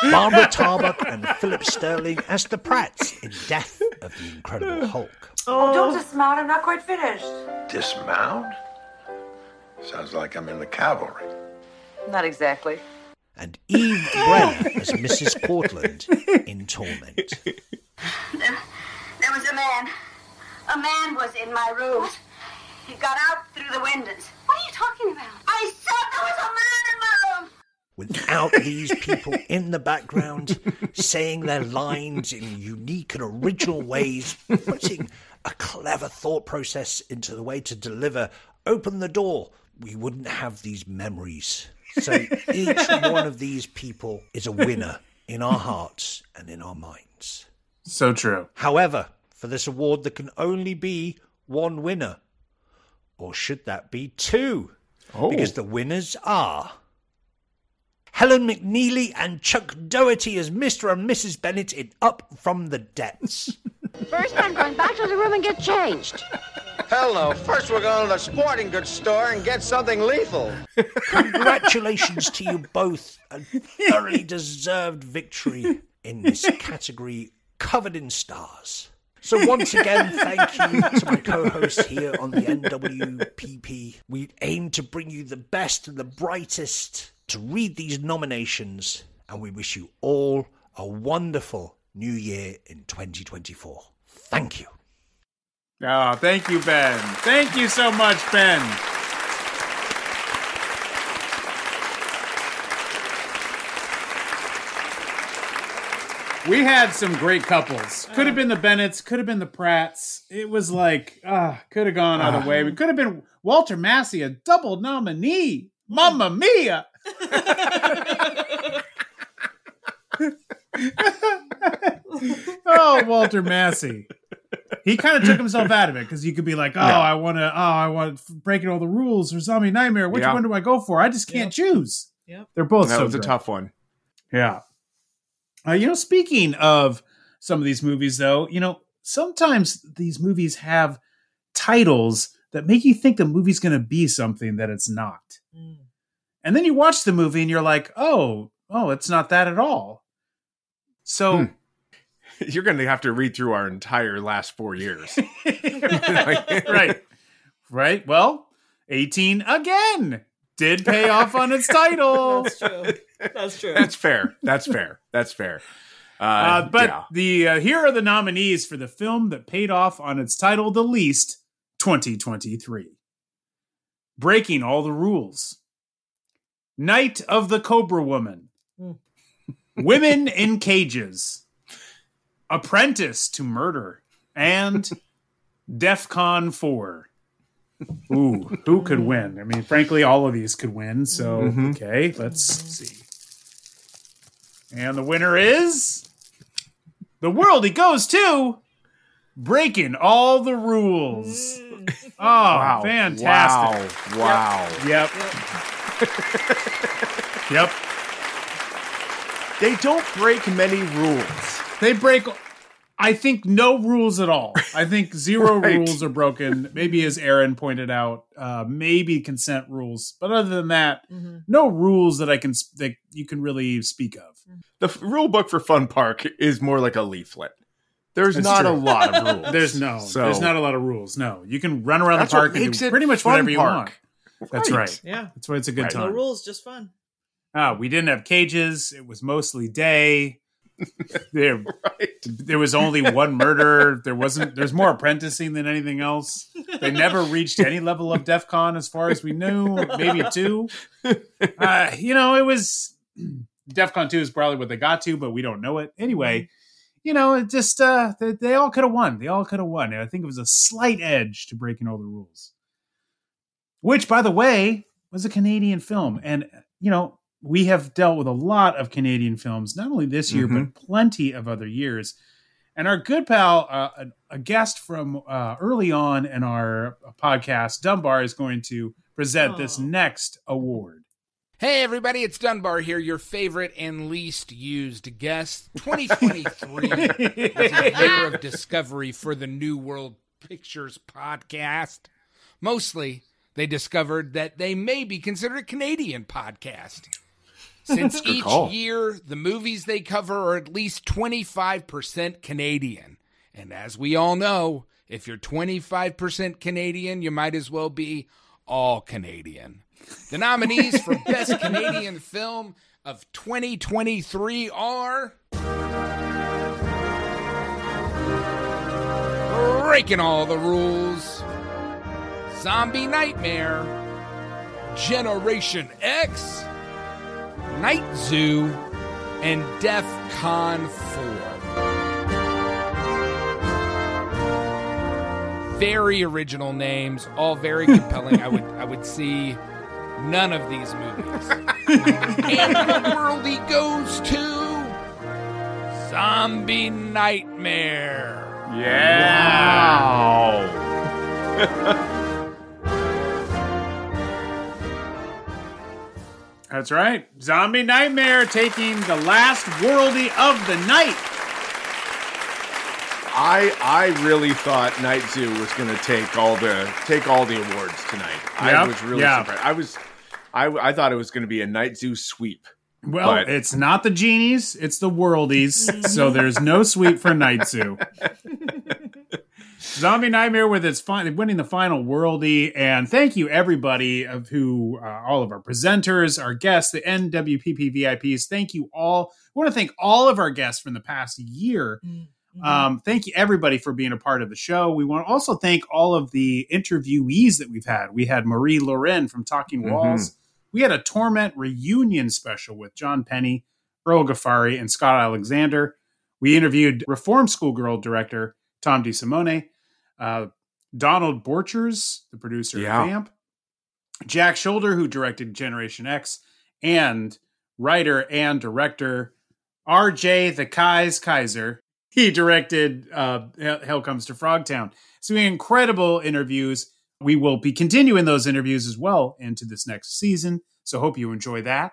[SPEAKER 27] Barbara Tarbuck and Philip Sterling as the Pratts in Death of the Incredible Hulk.
[SPEAKER 28] Oh, don't dismount. I'm not quite finished.
[SPEAKER 24] Dismount? Sounds like I'm in the cavalry.
[SPEAKER 28] Not exactly.
[SPEAKER 27] And Eve Brenner as Mrs. Cortland in Torment.
[SPEAKER 28] There, there was a man. A man was in my room. He got out through the windows. What are you talking about? I said there was a man in my room.
[SPEAKER 27] Without these people in the background saying their lines in unique and original ways, putting a clever thought process into the way to deliver, open the door, we wouldn't have these memories. So each one of these people is a winner in our hearts and in our minds.
[SPEAKER 1] So true.
[SPEAKER 27] However, for this award, there can only be one winner. Or should that be two?
[SPEAKER 1] Oh.
[SPEAKER 27] Because the winners are Helen McNeely and Chuck Doherty as Mr. and Mrs. Bennett in Up From the Depths.
[SPEAKER 29] First, I'm going back to the room and get changed.
[SPEAKER 30] Hell no. First, we're going to the sporting goods store and get something lethal.
[SPEAKER 27] Congratulations to you both. A thoroughly deserved victory in this category covered in stars. So once again, thank you to my co-hosts here on the NWPP. We aim to bring you the best and the brightest to read these nominations, and we wish you all a wonderful new year in 2024. Thank you.
[SPEAKER 1] Oh, thank you, Ben. Thank you so much, Ben. We had some great couples. Could have been the Bennetts, could have been the Pratts. It was like, ah, could have gone either way. We could have been Walter Massey, a double nominee. Mamma mia! oh, Walter Massey. He kind of took himself out of it because you could be like, oh,
[SPEAKER 2] Yeah.
[SPEAKER 1] I want to, oh, I want breaking all the rules or zombie nightmare. Which
[SPEAKER 2] Yeah.
[SPEAKER 1] one do I go for? I just can't choose.
[SPEAKER 3] Yep.
[SPEAKER 1] They're both
[SPEAKER 2] that
[SPEAKER 1] so
[SPEAKER 2] was a tough one.
[SPEAKER 1] Yeah. Uh, you know, speaking of some of these movies, though, you know, sometimes these movies have titles that make you think the movie's going to be something that it's not. And then you watch the movie and you're like, oh, oh, it's not that at all. So,
[SPEAKER 2] Hmm. You're going to have to read through our entire last four years.
[SPEAKER 1] right. Right. Well, 18 again did pay off on its title.
[SPEAKER 3] That's true. That's true.
[SPEAKER 2] That's fair. That's fair. That's fair. Uh,
[SPEAKER 1] Uh, but
[SPEAKER 2] yeah.
[SPEAKER 1] the uh, here are the nominees for the film that paid off on its title the least 2023 breaking all the rules night of the cobra woman
[SPEAKER 3] Mm.
[SPEAKER 1] women in cages apprentice to murder and defcon 4 ooh who could win i mean frankly all of these could win so
[SPEAKER 2] Mhm.
[SPEAKER 1] okay let's see and the winner is the worldie goes to breaking all the rules. Oh,
[SPEAKER 2] Wow.
[SPEAKER 1] fantastic.
[SPEAKER 2] Wow. Wow.
[SPEAKER 1] Yep. Yep.
[SPEAKER 2] They don't break many rules.
[SPEAKER 1] They break I think no rules at all. I think zero
[SPEAKER 2] Right.
[SPEAKER 1] rules are broken. Maybe as Erin pointed out, uh, maybe consent rules, but other than that,
[SPEAKER 3] Mm-hmm.
[SPEAKER 1] no rules that I can that you can really speak of.
[SPEAKER 2] The f- rule book for Fun Park is more like a leaflet. There's
[SPEAKER 1] That's
[SPEAKER 2] not
[SPEAKER 1] true.
[SPEAKER 2] a lot of rules.
[SPEAKER 1] There's no,
[SPEAKER 2] So-
[SPEAKER 1] there's not a lot of rules. No, you can run around the park and do pretty much
[SPEAKER 2] Fun
[SPEAKER 1] whatever you
[SPEAKER 2] Park.
[SPEAKER 1] want. That's
[SPEAKER 2] Right.
[SPEAKER 1] right.
[SPEAKER 3] Yeah.
[SPEAKER 1] That's why it's a good
[SPEAKER 2] Right.
[SPEAKER 3] No rules, just fun.
[SPEAKER 1] Ah, we didn't have cages. It was mostly day. There, there was only one murder. There wasn't. There's more apprenticing than anything else. They never reached any level of DEF CON as far as we knew. Maybe two. Uh, you know, it was. DEFCON 2 is probably what they got to, but we don't know it. Anyway, you know, it just, uh, they, they all could have won. They all could have won. And I think it was a slight edge to breaking all the rules. Which, by the way, was a Canadian film. And, you know, we have dealt with a lot of Canadian films, not only this year,
[SPEAKER 2] Mhm.
[SPEAKER 1] but plenty of other years. And our good pal, uh, a, a guest from uh, early on in our podcast, Dunbar, is going to present this next award.
[SPEAKER 33] Hey everybody, it's Dunbar here, your favorite and least used guest. 2023 was a year of discovery for the New World Pictures podcast. Mostly, they discovered that they may be considered a Canadian podcast. Since each
[SPEAKER 2] call.
[SPEAKER 33] year, the movies they cover are at least 25% Canadian. And as we all know, if you're 25% Canadian, you might as well be all Canadian. The nominees for Best Canadian Film of 2023 are. Breaking all the rules. Zombie Nightmare. Generation X. Night Zoo. And Def Con 4. Very original names, all very compelling. I would I would see none of these movies. and the worldie goes to Zombie Nightmare.
[SPEAKER 2] Yeah.
[SPEAKER 1] That's right. Zombie Nightmare taking the last worldie of the night.
[SPEAKER 2] I I really thought Night Zoo was going to take all the take all the awards tonight. I was really
[SPEAKER 1] yeah.
[SPEAKER 2] surprised. I was I I thought it was going to be a Night Zoo sweep.
[SPEAKER 1] Well,
[SPEAKER 2] But-
[SPEAKER 1] it's not the genies, it's the worldies. so there's no sweep for Night Zoo. Zombie Nightmare with its fin- winning the final worldie, and thank you everybody of who uh, all of our presenters, our guests, the NWPP VIPs. Thank you all. I want to thank all of our guests from the past year. Um, thank you everybody for being a part of the show. We want to also thank all of the interviewees that we've had. We had Marie Laurin from Talking
[SPEAKER 2] Mhm.
[SPEAKER 1] Walls. We had a Torment reunion special with John Penney, Earl Ghaffari, and Scott Alexander. We interviewed Reform Schoolgirl director Tom DeSimone, uh, Donald Borchers, the producer
[SPEAKER 2] Yeah.
[SPEAKER 1] of Vamp, Jack Sholder, who directed Generation X, and writer and director R.J. the Kais Kizer. He directed uh, Hell Hell Comes to Frogtown. So incredible interviews. We will be continuing those interviews as well into this next season. So hope you enjoy that.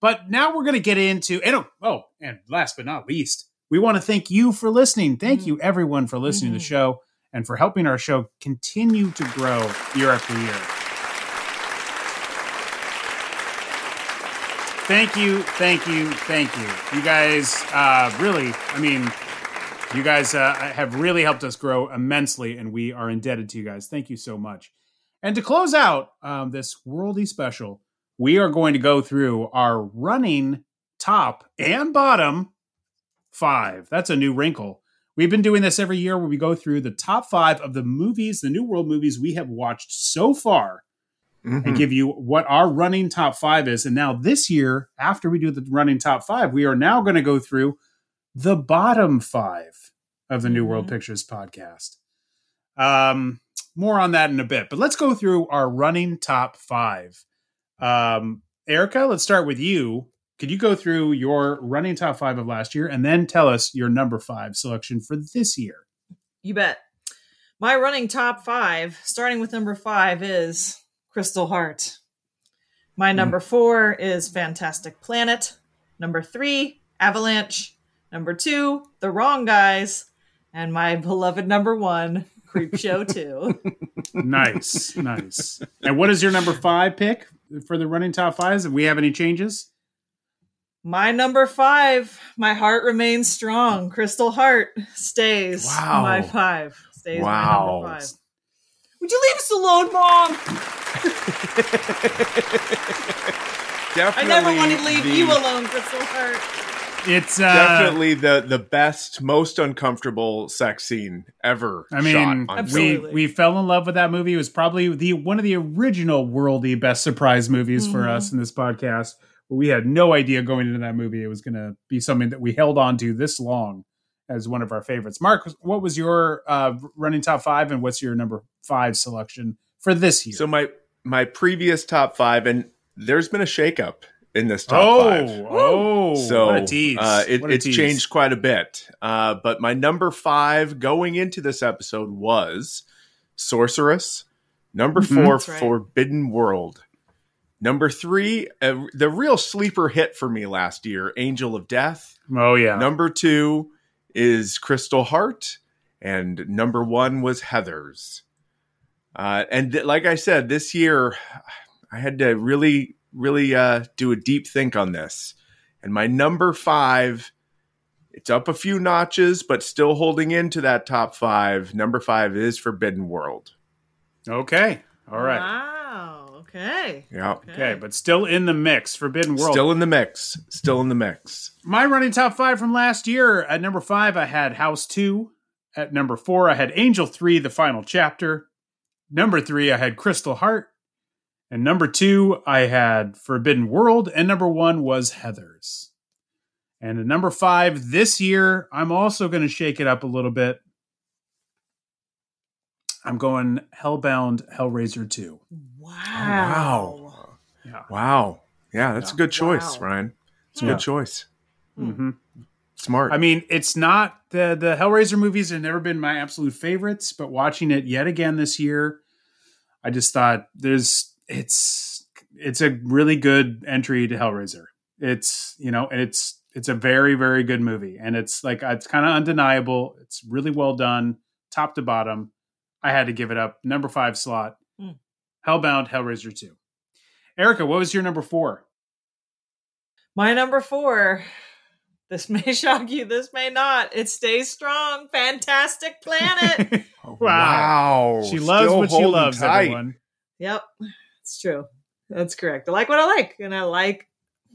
[SPEAKER 1] But now we're going to get into and oh, oh, and last but not least, we want to thank you for listening. Thank you everyone for listening to the show and for helping our show continue to grow year after year. Thank you, thank you, thank you. You guys uh, really, I mean, you guys uh, have really helped us grow immensely, and we are indebted to you guys. Thank you so much. And to close out um, this worldie special, we are going to go through our running top and bottom five. That's a new wrinkle. We've been doing this every year where we go through the top five of the movies, the New World movies we have watched so far, and
[SPEAKER 2] Mhm.
[SPEAKER 1] give you what our running top five is. And now this year, after we do the running top five, we are now going to go through the bottom five of the New World Pictures podcast. Um, more on that in a bit, but let's go through our running top five. Um, Erica, let's start with you. Could you go through your running top five of last year and then tell us your number five selection for this year?
[SPEAKER 3] You bet. My running top five, starting with number five, is Crystal Heart. My hmm. number four is Fantastic Planet. Number three, Avalanche. Number two, The Wrong Guys. And my beloved number one, Creepshow 2.
[SPEAKER 1] nice, nice. And what is your number five pick for the running top fives? Do we have any changes?
[SPEAKER 3] My number five, My Heart Remains Strong. Crystal Heart stays
[SPEAKER 1] Wow.
[SPEAKER 3] my five. Stays my
[SPEAKER 1] Wow.
[SPEAKER 3] number five. Would you leave us alone, Mom? I never want to leave
[SPEAKER 2] the-
[SPEAKER 3] you alone, Crystal Heart.
[SPEAKER 1] It's uh,
[SPEAKER 2] Definitely the the best, most uncomfortable sex scene ever.
[SPEAKER 1] I mean,
[SPEAKER 2] shot on
[SPEAKER 1] we we fell in love with that movie. It was probably the one of the original worldie best surprise movies for
[SPEAKER 3] Mhm.
[SPEAKER 1] us in this podcast. We had no idea going into that movie it was going to be something that we held on to this long as one of our favorites. Mark, what was your uh, running top five, and what's your number five selection for this year?
[SPEAKER 2] So my my previous top five, and there's been a shakeup in this top
[SPEAKER 1] oh,
[SPEAKER 2] five.
[SPEAKER 1] oh,
[SPEAKER 2] So
[SPEAKER 1] what a tease!
[SPEAKER 2] Uh, it,
[SPEAKER 1] What a
[SPEAKER 2] it's
[SPEAKER 1] tease.
[SPEAKER 2] changed quite a bit. Uh, but my number five going into this episode was Sorceress. Number
[SPEAKER 1] Mhm.
[SPEAKER 2] four,
[SPEAKER 1] That's right.
[SPEAKER 2] Forbidden World. Number three, uh, the real sleeper hit for me last year, Angel of Death.
[SPEAKER 1] Oh yeah.
[SPEAKER 2] Number two is Crystal Heart, and number one was Heather's. Uh, and th- like I said, this year I had to really, really uh, do a deep think on this. And my number five, it's up a few notches, but still holding into that top five. Number five is Forbidden World.
[SPEAKER 1] Okay. All right.
[SPEAKER 3] Wow. Okay.
[SPEAKER 2] Yeah.
[SPEAKER 1] Okay, but still in the mix. Forbidden World.
[SPEAKER 2] Still in the mix. Still in the mix.
[SPEAKER 1] My running top five from last year. At number five, I had House 2. At number four, I had Angel 3, The Final Chapter. Number three, I had Crystal Heart. And number two, I had Forbidden World. And number one was Heather's. And at number five this year, I'm also going to shake it up a little bit. I'm going Hellbound Hellraiser 2.
[SPEAKER 2] Wow.
[SPEAKER 1] Yeah.
[SPEAKER 2] Wow. Yeah, that's a good choice,
[SPEAKER 1] Wow.
[SPEAKER 2] Ryan. It's a
[SPEAKER 1] Yeah.
[SPEAKER 2] good choice.
[SPEAKER 1] Mm-hmm.
[SPEAKER 2] Smart.
[SPEAKER 1] I mean, it's not the the Hellraiser movies have never been my absolute favorites, but watching it yet again this year, I just thought there's it's it's a really good entry to Hellraiser. It's you know it's it's a very very good movie, and it's like it's kind of undeniable. It's really well done, top to bottom. I had to give it up. Number five slot,
[SPEAKER 3] Hmm.
[SPEAKER 1] Hellbound Hellraiser two. Erica, what was your number four?
[SPEAKER 3] My number four. This may shock you. This may not. It stays strong. Fantastic Planet.
[SPEAKER 2] Oh, wow.
[SPEAKER 1] She loves
[SPEAKER 2] Still
[SPEAKER 1] what she loves,
[SPEAKER 2] tight.
[SPEAKER 1] everyone.
[SPEAKER 3] yep, it's true. That's correct. I like what I like, and I like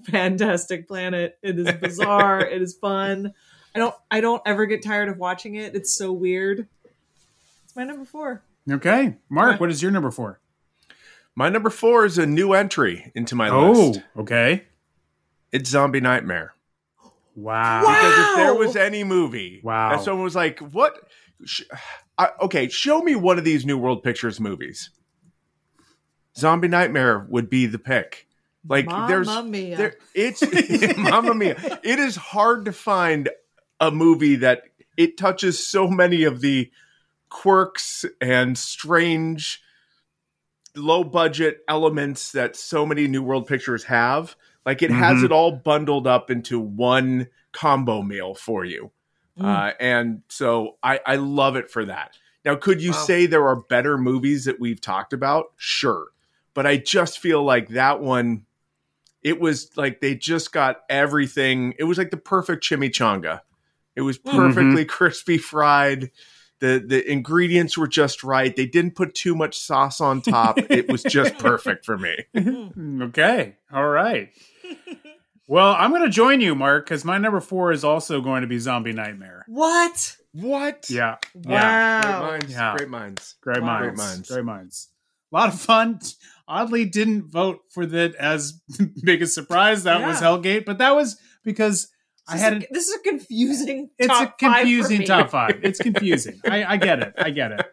[SPEAKER 3] Fantastic Planet. It is bizarre. it is fun. I don't. I don't ever get tired of watching it. It's so weird. It's my number four.
[SPEAKER 1] Okay, Mark, what is your number four?
[SPEAKER 2] My number four is a new entry into my
[SPEAKER 1] Oh,
[SPEAKER 2] list.
[SPEAKER 1] okay.
[SPEAKER 2] It's Zombie Nightmare.
[SPEAKER 1] Wow.
[SPEAKER 2] Because if there was any movie
[SPEAKER 1] Wow.
[SPEAKER 2] that someone was like, what? Sh- I, okay, show me one of these New World Pictures movies. Zombie Nightmare would be the pick. Like there's
[SPEAKER 3] Mamma mia.
[SPEAKER 2] there it's Mamma Mia. It is hard to find a movie that it touches so many of the quirks and strange low budget elements that so many New World Pictures have. Like it has
[SPEAKER 1] Mhm.
[SPEAKER 2] it all bundled up into one combo meal for you. Uh, and so I, I love it for that. Now, could you say there are better movies that we've talked about? Sure. But I just feel like that one, it was like they just got everything. It was like the perfect chimichanga. It was perfectly crispy fried. The the ingredients were just right. They didn't put too much sauce on top. it was just perfect for me.
[SPEAKER 1] Mm, okay. All right. Well, I'm going to join you, Mark, because my number four is also going to be Zombie Nightmare.
[SPEAKER 3] What?
[SPEAKER 2] What?
[SPEAKER 1] Yeah.
[SPEAKER 3] Wow.
[SPEAKER 2] Great minds.
[SPEAKER 1] Yeah.
[SPEAKER 2] Great minds.
[SPEAKER 1] Great
[SPEAKER 2] Wow.
[SPEAKER 1] minds.
[SPEAKER 2] Great minds.
[SPEAKER 1] Great minds. A lot of fun. Oddly, didn't vote for that as big a surprise. That was Hellgate, but that was because I
[SPEAKER 3] This
[SPEAKER 1] had
[SPEAKER 3] is
[SPEAKER 1] a,
[SPEAKER 3] a, this is a confusing.
[SPEAKER 1] it's
[SPEAKER 3] top
[SPEAKER 1] a
[SPEAKER 3] five for
[SPEAKER 1] confusing
[SPEAKER 3] me.
[SPEAKER 1] top five. It's confusing. I, I get it. I get it.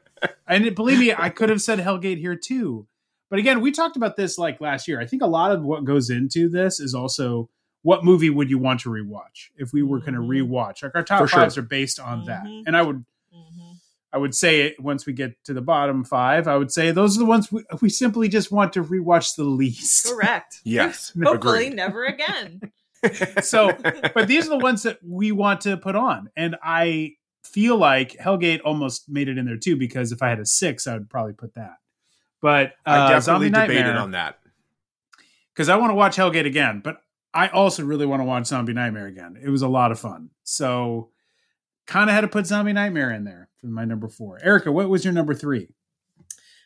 [SPEAKER 1] And it, believe me, I could have said Hellgate here too. But again, we talked about this like last year. I think a lot of what goes into this is also what movie would you want to rewatch if we were going to mm-hmm. rewatch? Like our top
[SPEAKER 2] For sure.
[SPEAKER 1] fives are based on that. Mm-hmm. And I would mm-hmm. I would say it once we get to the bottom five, I would say those are the ones we, we simply just want to rewatch the least.
[SPEAKER 3] Correct.
[SPEAKER 2] Yes.
[SPEAKER 3] Hopefully, never again.
[SPEAKER 1] so but these are the ones that we want to put on and i feel like hellgate almost made it in there too because if i had a six i would probably put that but uh,
[SPEAKER 2] I definitely
[SPEAKER 1] Zombie
[SPEAKER 2] debated
[SPEAKER 1] Nightmare-
[SPEAKER 2] on that.
[SPEAKER 1] because i want to watch hellgate again but i also really want to watch zombie nightmare again it was a lot of fun so kind of had to put zombie nightmare in there for my number four erica what was your number three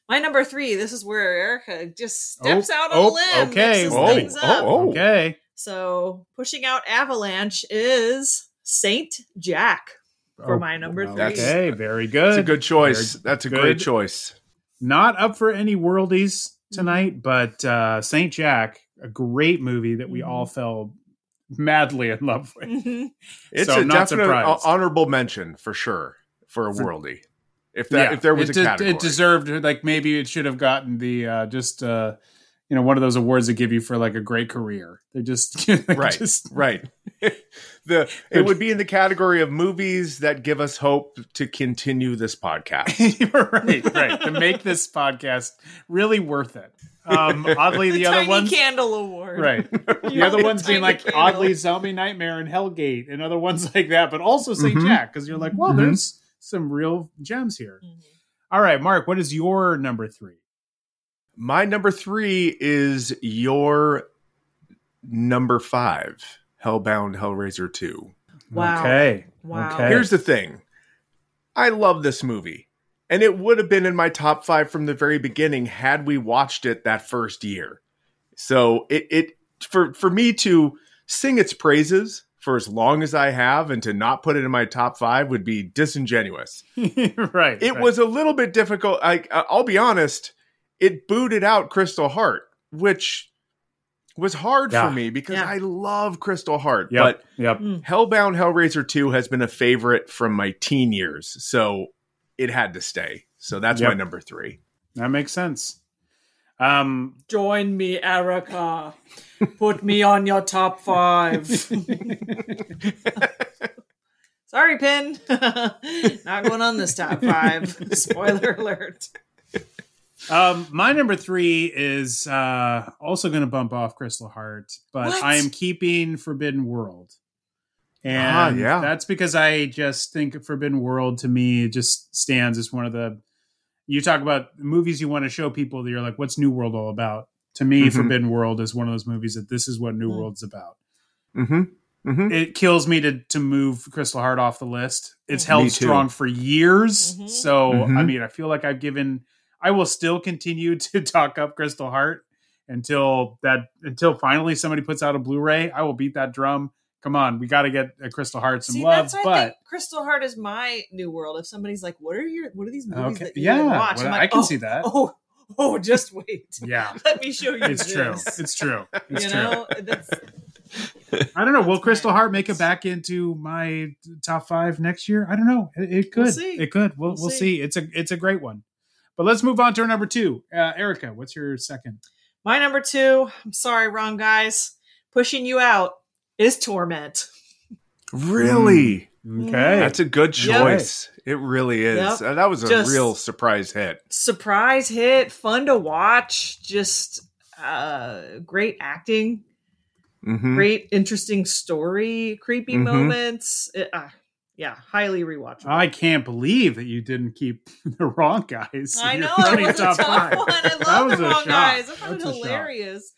[SPEAKER 3] My number three. This is where Erica just steps
[SPEAKER 1] Oh,
[SPEAKER 3] out on
[SPEAKER 1] oh,
[SPEAKER 3] a limb.
[SPEAKER 1] okay
[SPEAKER 3] mixes
[SPEAKER 1] oh, oh, oh. okay
[SPEAKER 3] So pushing out Avalanche is Saint Jack for
[SPEAKER 1] Oh,
[SPEAKER 3] my number three.
[SPEAKER 1] okay very good
[SPEAKER 2] That's a good choice.
[SPEAKER 1] Very
[SPEAKER 2] That's a
[SPEAKER 1] good.
[SPEAKER 2] great choice.
[SPEAKER 1] not up for any worldies tonight, but uh, Saint Jack, a great movie that we all fell madly in love with.
[SPEAKER 2] It's
[SPEAKER 1] So
[SPEAKER 2] a
[SPEAKER 1] I'm not
[SPEAKER 2] definite
[SPEAKER 1] surprised.
[SPEAKER 2] honorable mention for sure for a
[SPEAKER 1] For-
[SPEAKER 2] worldie. If that if there was
[SPEAKER 1] it
[SPEAKER 2] a
[SPEAKER 1] de-
[SPEAKER 2] category,
[SPEAKER 1] it deserved like maybe it should have gotten the uh just uh you know one of those awards they give you for like a great career. They just like,
[SPEAKER 2] right,
[SPEAKER 1] just-
[SPEAKER 2] right. the it would be in the category of movies that give us hope to continue this podcast.
[SPEAKER 1] right, right. To make this podcast really worth it. Um, oddly, the, other
[SPEAKER 3] Tiny
[SPEAKER 1] ones,
[SPEAKER 3] Candle Award.
[SPEAKER 1] right? The other ones being like
[SPEAKER 3] Candle.
[SPEAKER 1] oddly Zombie Nightmare and Hellgate, and other ones like that, but also Saint
[SPEAKER 2] Mhm.
[SPEAKER 1] Jack because you're like, well,
[SPEAKER 2] Mhm.
[SPEAKER 1] there's some real gems here. All right, Mark, what is your number three?
[SPEAKER 2] My number three is your number five, Hellbound Hellraiser Two.
[SPEAKER 3] Wow.
[SPEAKER 1] Okay.
[SPEAKER 3] Wow.
[SPEAKER 1] Okay.
[SPEAKER 2] Here's the thing. I love this movie. And it would have been in my top five from the very beginning had we watched it that first year. So it it for for me to sing its praises for as long as I have and to not put it in my top five would be disingenuous.
[SPEAKER 1] right.
[SPEAKER 2] It
[SPEAKER 1] right.
[SPEAKER 2] was a little bit difficult. I uh, I'll be honest, it booted out Crystal Heart, which was hard
[SPEAKER 1] Yeah.
[SPEAKER 2] for me because
[SPEAKER 3] Yeah.
[SPEAKER 2] I love Crystal Heart.
[SPEAKER 1] Yep.
[SPEAKER 2] But
[SPEAKER 1] yep.
[SPEAKER 2] Hellbound Hellraiser 2 has been a favorite from my teen years, so it had to stay. So that's my number three.
[SPEAKER 1] That makes sense. Um,
[SPEAKER 3] Join me, Erica. Put me on your top five. Sorry, Pin. Not going on this top five. Spoiler alert.
[SPEAKER 1] Um, my number three is uh, also going to bump off Crystal Heart, but
[SPEAKER 3] What?
[SPEAKER 1] I am keeping Forbidden World. And
[SPEAKER 2] Ah, yeah.
[SPEAKER 1] that's because I just think Forbidden World to me just stands as one of the. You talk about movies you want to show people that you're like, what's New World all about? To me,
[SPEAKER 2] Mhm.
[SPEAKER 1] Forbidden World is one of those movies that this is what New
[SPEAKER 3] Mm.
[SPEAKER 1] World's about.
[SPEAKER 2] Mm-hmm. Mm-hmm.
[SPEAKER 1] It kills me to to move Crystal Heart off the list. It's held strong for years.
[SPEAKER 3] Mhm.
[SPEAKER 1] So I
[SPEAKER 2] Mhm.
[SPEAKER 1] mean, I feel like I've given. I will still continue to talk up Crystal Heart until that until finally somebody puts out a Blu-ray. I will beat that drum. Come on, we got to get a Crystal Heart some
[SPEAKER 3] See,
[SPEAKER 1] love.
[SPEAKER 3] that's why I
[SPEAKER 1] But
[SPEAKER 3] think Crystal Heart is my new world. If somebody's like, "What are your What are these movies
[SPEAKER 1] Okay,
[SPEAKER 3] that you
[SPEAKER 1] yeah,
[SPEAKER 3] watch?"
[SPEAKER 1] well,
[SPEAKER 3] I'm
[SPEAKER 1] I can
[SPEAKER 3] "Oh,
[SPEAKER 1] see that.
[SPEAKER 3] Oh, oh, just wait.
[SPEAKER 1] yeah,
[SPEAKER 3] Let me show you.
[SPEAKER 1] it's true. It's true. It's
[SPEAKER 3] you
[SPEAKER 1] true.
[SPEAKER 3] know, that's
[SPEAKER 1] I don't know. Will Crystal Heart make it back into my top five next year? I don't know. It, it could.
[SPEAKER 3] We'll see.
[SPEAKER 1] It could. We'll,
[SPEAKER 3] We'll
[SPEAKER 1] we'll
[SPEAKER 3] see.
[SPEAKER 1] see. It's a it's a great one. But let's move on to our number two. Uh, Erica, what's your second?
[SPEAKER 3] my number two. I'm sorry, wrong guys. Pushing you out is Torment.
[SPEAKER 2] Really?
[SPEAKER 1] Okay.
[SPEAKER 2] That's a good
[SPEAKER 3] Yep.
[SPEAKER 2] choice. It really is.
[SPEAKER 3] Yep.
[SPEAKER 2] Uh, That was a
[SPEAKER 3] Just-
[SPEAKER 2] real surprise hit.
[SPEAKER 3] Surprise hit, fun to watch. Just uh, great acting,
[SPEAKER 2] Mhm.
[SPEAKER 3] great interesting story, creepy
[SPEAKER 2] Mhm.
[SPEAKER 3] moments. It- uh, yeah, highly rewatchable.
[SPEAKER 1] I can't believe that you didn't keep the wrong guys. in
[SPEAKER 3] I
[SPEAKER 1] your
[SPEAKER 3] know it
[SPEAKER 1] running
[SPEAKER 3] was a tough
[SPEAKER 1] five.
[SPEAKER 3] one. I
[SPEAKER 1] That
[SPEAKER 3] love
[SPEAKER 1] was
[SPEAKER 3] the wrong
[SPEAKER 1] shock.
[SPEAKER 3] guys. I thought
[SPEAKER 1] That's
[SPEAKER 3] it
[SPEAKER 1] a
[SPEAKER 3] was
[SPEAKER 1] shock.
[SPEAKER 3] hilarious.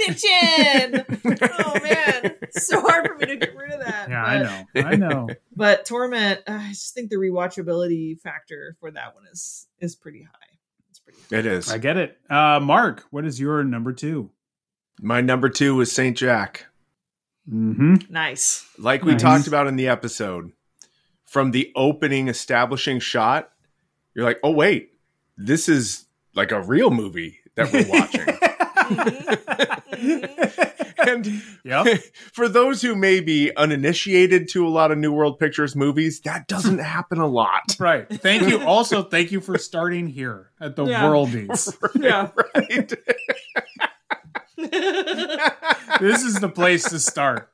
[SPEAKER 3] Bitchin. oh man, so hard for me to get rid of that.
[SPEAKER 1] Yeah, I know. I know.
[SPEAKER 3] But Torment, uh, I just think the rewatchability factor for that one is is pretty high. It's pretty. High.
[SPEAKER 2] It is.
[SPEAKER 1] I get it. Uh, Mark, what is your number two?
[SPEAKER 2] My number two was St. Jack.
[SPEAKER 1] Mm-hmm.
[SPEAKER 3] Nice.
[SPEAKER 2] Like we
[SPEAKER 1] Nice.
[SPEAKER 2] talked about in the episode, from the opening establishing shot, you're like, oh, wait, this is like a real movie that we're watching. Mm-hmm. and
[SPEAKER 1] Yep.
[SPEAKER 2] for those who may be uninitiated to a lot of New World Pictures movies, that doesn't happen a lot.
[SPEAKER 1] Right. Thank you. Also, thank you for starting here at the
[SPEAKER 3] Yeah.
[SPEAKER 1] Worldies.
[SPEAKER 3] Yeah.
[SPEAKER 2] Right?
[SPEAKER 1] This is the place to start.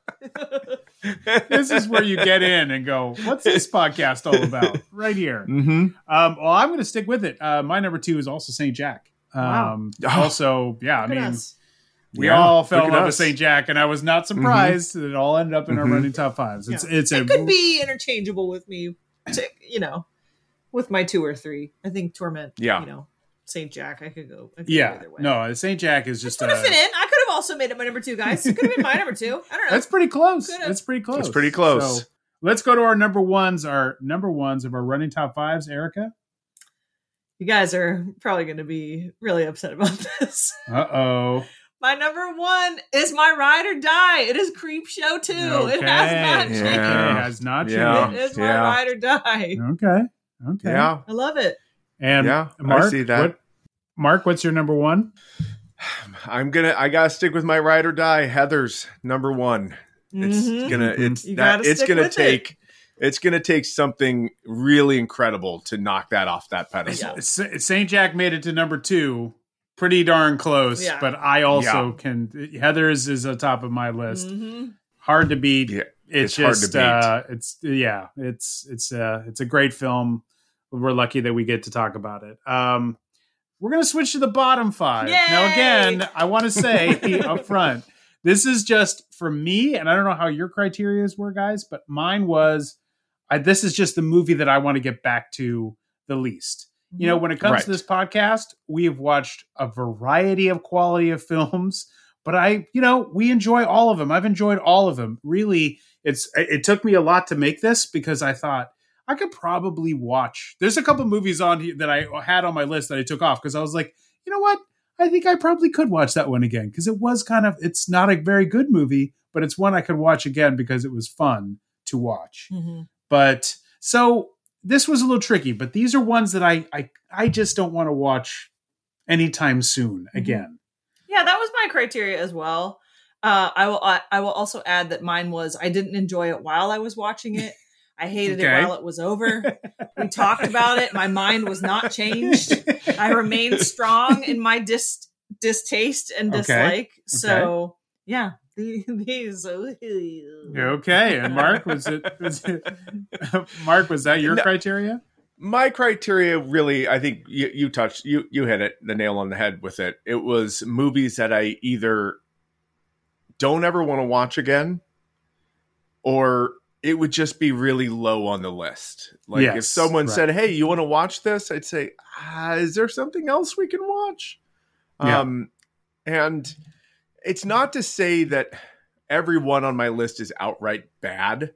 [SPEAKER 1] This is where you get in and go, what's this podcast all about? Right here.
[SPEAKER 2] Mm-hmm.
[SPEAKER 1] Um, well, I'm going to stick with it. Uh, my number two is also St. Jack.
[SPEAKER 3] Wow.
[SPEAKER 1] Um,
[SPEAKER 2] Oh.
[SPEAKER 1] Also, yeah,
[SPEAKER 3] Look
[SPEAKER 1] I mean,
[SPEAKER 3] us.
[SPEAKER 1] we
[SPEAKER 2] Yeah,
[SPEAKER 1] all fell
[SPEAKER 2] look
[SPEAKER 1] in love with
[SPEAKER 2] us. Mm-hmm.
[SPEAKER 1] St. Jack, and I was not surprised that it all ended up in our
[SPEAKER 2] Mhm.
[SPEAKER 1] running top fives. It's
[SPEAKER 3] Yeah.
[SPEAKER 1] it's a
[SPEAKER 3] it could be interchangeable with me, to, you know, with my two or three. I think Torment.
[SPEAKER 2] Yeah.
[SPEAKER 3] You know, Saint Jack. I could go. I could go
[SPEAKER 1] yeah.
[SPEAKER 3] either way.
[SPEAKER 1] No, St. Jack is just
[SPEAKER 3] Would have
[SPEAKER 1] a,
[SPEAKER 3] fit in. I could have also made it my number two, guys. It could have been my number two. I don't know.
[SPEAKER 1] That's pretty close.
[SPEAKER 3] Could've.
[SPEAKER 1] That's pretty close.
[SPEAKER 2] It's pretty close.
[SPEAKER 1] So let's go to our number ones. Our number ones of our running top fives. Erica.
[SPEAKER 3] you guys are probably going to be really upset about this.
[SPEAKER 1] Uh oh.
[SPEAKER 3] My number one is my ride or die. It is Creepshow 2. It has not
[SPEAKER 2] Yeah.
[SPEAKER 3] changed.
[SPEAKER 1] It has not
[SPEAKER 2] Yeah.
[SPEAKER 3] It is my
[SPEAKER 2] Yeah.
[SPEAKER 3] ride or die.
[SPEAKER 1] Okay. Okay.
[SPEAKER 2] Yeah.
[SPEAKER 3] I love it.
[SPEAKER 1] And
[SPEAKER 2] Yeah, I see that.
[SPEAKER 1] What, Mark, what's your number one?
[SPEAKER 2] I'm gonna. I gotta stick with my ride or die. Heather's number one. It's
[SPEAKER 3] Mhm.
[SPEAKER 2] gonna. It's
[SPEAKER 3] You
[SPEAKER 2] that. It's gonna
[SPEAKER 3] with it.
[SPEAKER 2] take. It's gonna take something really incredible to knock that off that pedestal.
[SPEAKER 1] St. Jack made it to number two, pretty darn close.
[SPEAKER 3] Yeah.
[SPEAKER 1] But I also
[SPEAKER 2] Yeah.
[SPEAKER 1] can. Heather's is at top of my list.
[SPEAKER 3] Mhm.
[SPEAKER 1] Hard to beat.
[SPEAKER 2] Yeah,
[SPEAKER 1] It's,
[SPEAKER 2] it's hard to
[SPEAKER 1] just
[SPEAKER 2] beat.
[SPEAKER 1] Uh, it's yeah. It's it's uh it's a great film. We're lucky that we get to talk about it. Um, we're gonna switch to the bottom five now. Again, I want to say up front, this is just for me, and I don't know how your criterias were, guys, but mine was. I, this is just the movie that I want to get back to the least. You know, mm-hmm. when it comes
[SPEAKER 2] Right.
[SPEAKER 1] to this podcast, we have watched a variety of quality of films, but I, you know, we enjoy all of them. I've enjoyed all of them. Really, it's it it took me a lot to make this because I thought I could probably watch. There's a couple movies on here that I had on my list that I took off because I was like, you know what? I think I probably could watch that one again because it was kind of it's not a very good movie, but it's one I could watch again because it was fun to watch.
[SPEAKER 3] Mhm.
[SPEAKER 1] But so this was a little tricky, but these are ones that I I, I just don't want to watch anytime soon again.
[SPEAKER 3] Yeah, that was my criteria as well. Uh, I will. I, I will also add that mine was I didn't enjoy it while I was watching it. I hated
[SPEAKER 1] Okay.
[SPEAKER 3] it while it was over. we talked about it. My mind was not changed. I remained strong in my dis distaste and
[SPEAKER 1] Okay.
[SPEAKER 3] dislike. So yeah, the- these.
[SPEAKER 1] Oh, okay, and Mark was it, was it Mark was that your
[SPEAKER 2] No.
[SPEAKER 1] criteria?
[SPEAKER 2] my criteria really i think you, you touched you you hit it the nail on the head with it it was movies that i either don't ever want to watch again or it would just be really low on the list. Like if someone
[SPEAKER 1] right.
[SPEAKER 2] said hey you want to watch this? I'd say ah, is there something else we can watch?
[SPEAKER 1] Yeah.
[SPEAKER 2] um and it's not to say that everyone on my list is outright bad.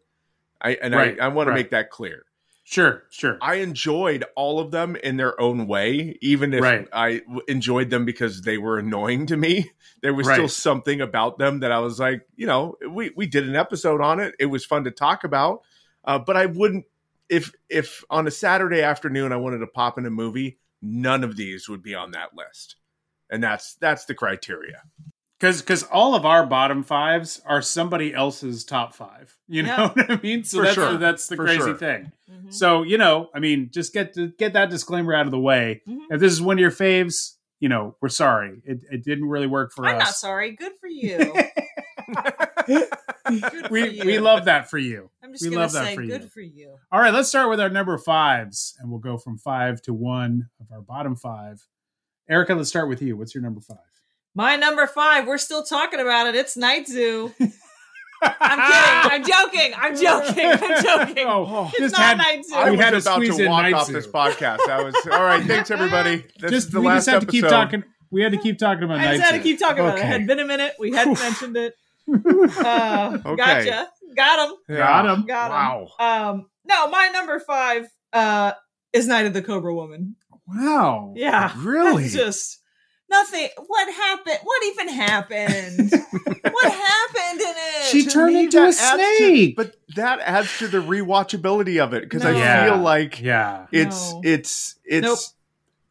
[SPEAKER 2] I and
[SPEAKER 1] Right,
[SPEAKER 2] i, I want to make that clear
[SPEAKER 1] Sure, sure.
[SPEAKER 2] I enjoyed all of them in their own way, even if
[SPEAKER 1] Right.
[SPEAKER 2] I w- enjoyed them because they were annoying to me. There was still something about them that I was like, you know, we we did an episode on it. It was fun to talk about, uh, but I wouldn't if if on a Saturday afternoon I wanted to pop in a movie. None of these would be on that list, and that's that's the criteria.
[SPEAKER 1] Because because all of our bottom fives are somebody else's top five. You know
[SPEAKER 3] Yeah.
[SPEAKER 1] what I mean? So
[SPEAKER 2] For
[SPEAKER 1] that's
[SPEAKER 2] sure.
[SPEAKER 1] that's the
[SPEAKER 2] For
[SPEAKER 1] crazy
[SPEAKER 2] sure.
[SPEAKER 1] thing.
[SPEAKER 3] Mhm.
[SPEAKER 1] So you know, I mean, just get to get that disclaimer out of the way.
[SPEAKER 3] Mhm.
[SPEAKER 1] If this is one of your faves, you know, we're sorry. It it didn't really work for us.
[SPEAKER 3] I'm not sorry. Good for you. Good
[SPEAKER 1] we
[SPEAKER 3] for you.
[SPEAKER 1] we love that for you.
[SPEAKER 3] I'm just
[SPEAKER 1] we
[SPEAKER 3] gonna
[SPEAKER 1] love that
[SPEAKER 3] say
[SPEAKER 1] for
[SPEAKER 3] good
[SPEAKER 1] you.
[SPEAKER 3] for you.
[SPEAKER 1] All right, let's start with our number fives, and we'll go from five to one of our bottom five. Erica, let's start with you. What's your number five?
[SPEAKER 3] My number five, we're still talking about it. It's Night Zoo. I'm kidding. I'm joking. I'm joking. I'm joking.
[SPEAKER 1] Oh,
[SPEAKER 3] it's not
[SPEAKER 1] had-
[SPEAKER 3] Night Zoo.
[SPEAKER 2] I
[SPEAKER 1] We
[SPEAKER 2] was
[SPEAKER 1] had
[SPEAKER 2] about
[SPEAKER 1] squeeze
[SPEAKER 2] to walk off
[SPEAKER 1] Zoo.
[SPEAKER 2] this podcast. I was all right. Thanks everybody. This
[SPEAKER 1] just
[SPEAKER 2] is the
[SPEAKER 1] we
[SPEAKER 2] last
[SPEAKER 1] just had to keep talking. We had to keep talking about.
[SPEAKER 3] I just
[SPEAKER 1] Night
[SPEAKER 3] had to keep talking about it. It
[SPEAKER 1] Okay.
[SPEAKER 3] had been a minute. We hadn't mentioned it. Uh,
[SPEAKER 2] Okay.
[SPEAKER 3] Gotcha. Got him.
[SPEAKER 1] Got him.
[SPEAKER 3] Got him.
[SPEAKER 2] Wow.
[SPEAKER 3] Um, no, my number five uh, is Night of the Cobra Woman.
[SPEAKER 1] Wow.
[SPEAKER 3] Yeah.
[SPEAKER 2] Really?
[SPEAKER 3] That's just nothing. What happened? What even happened? what happened in it?
[SPEAKER 1] She
[SPEAKER 2] To
[SPEAKER 1] turned
[SPEAKER 2] me,
[SPEAKER 1] into a
[SPEAKER 2] that adds to-
[SPEAKER 1] snake.
[SPEAKER 2] but that adds to the rewatchability of it because
[SPEAKER 3] No.
[SPEAKER 2] I
[SPEAKER 1] Yeah.
[SPEAKER 2] feel like
[SPEAKER 1] Yeah.
[SPEAKER 2] it's
[SPEAKER 3] No.
[SPEAKER 2] it's it's
[SPEAKER 3] Nope.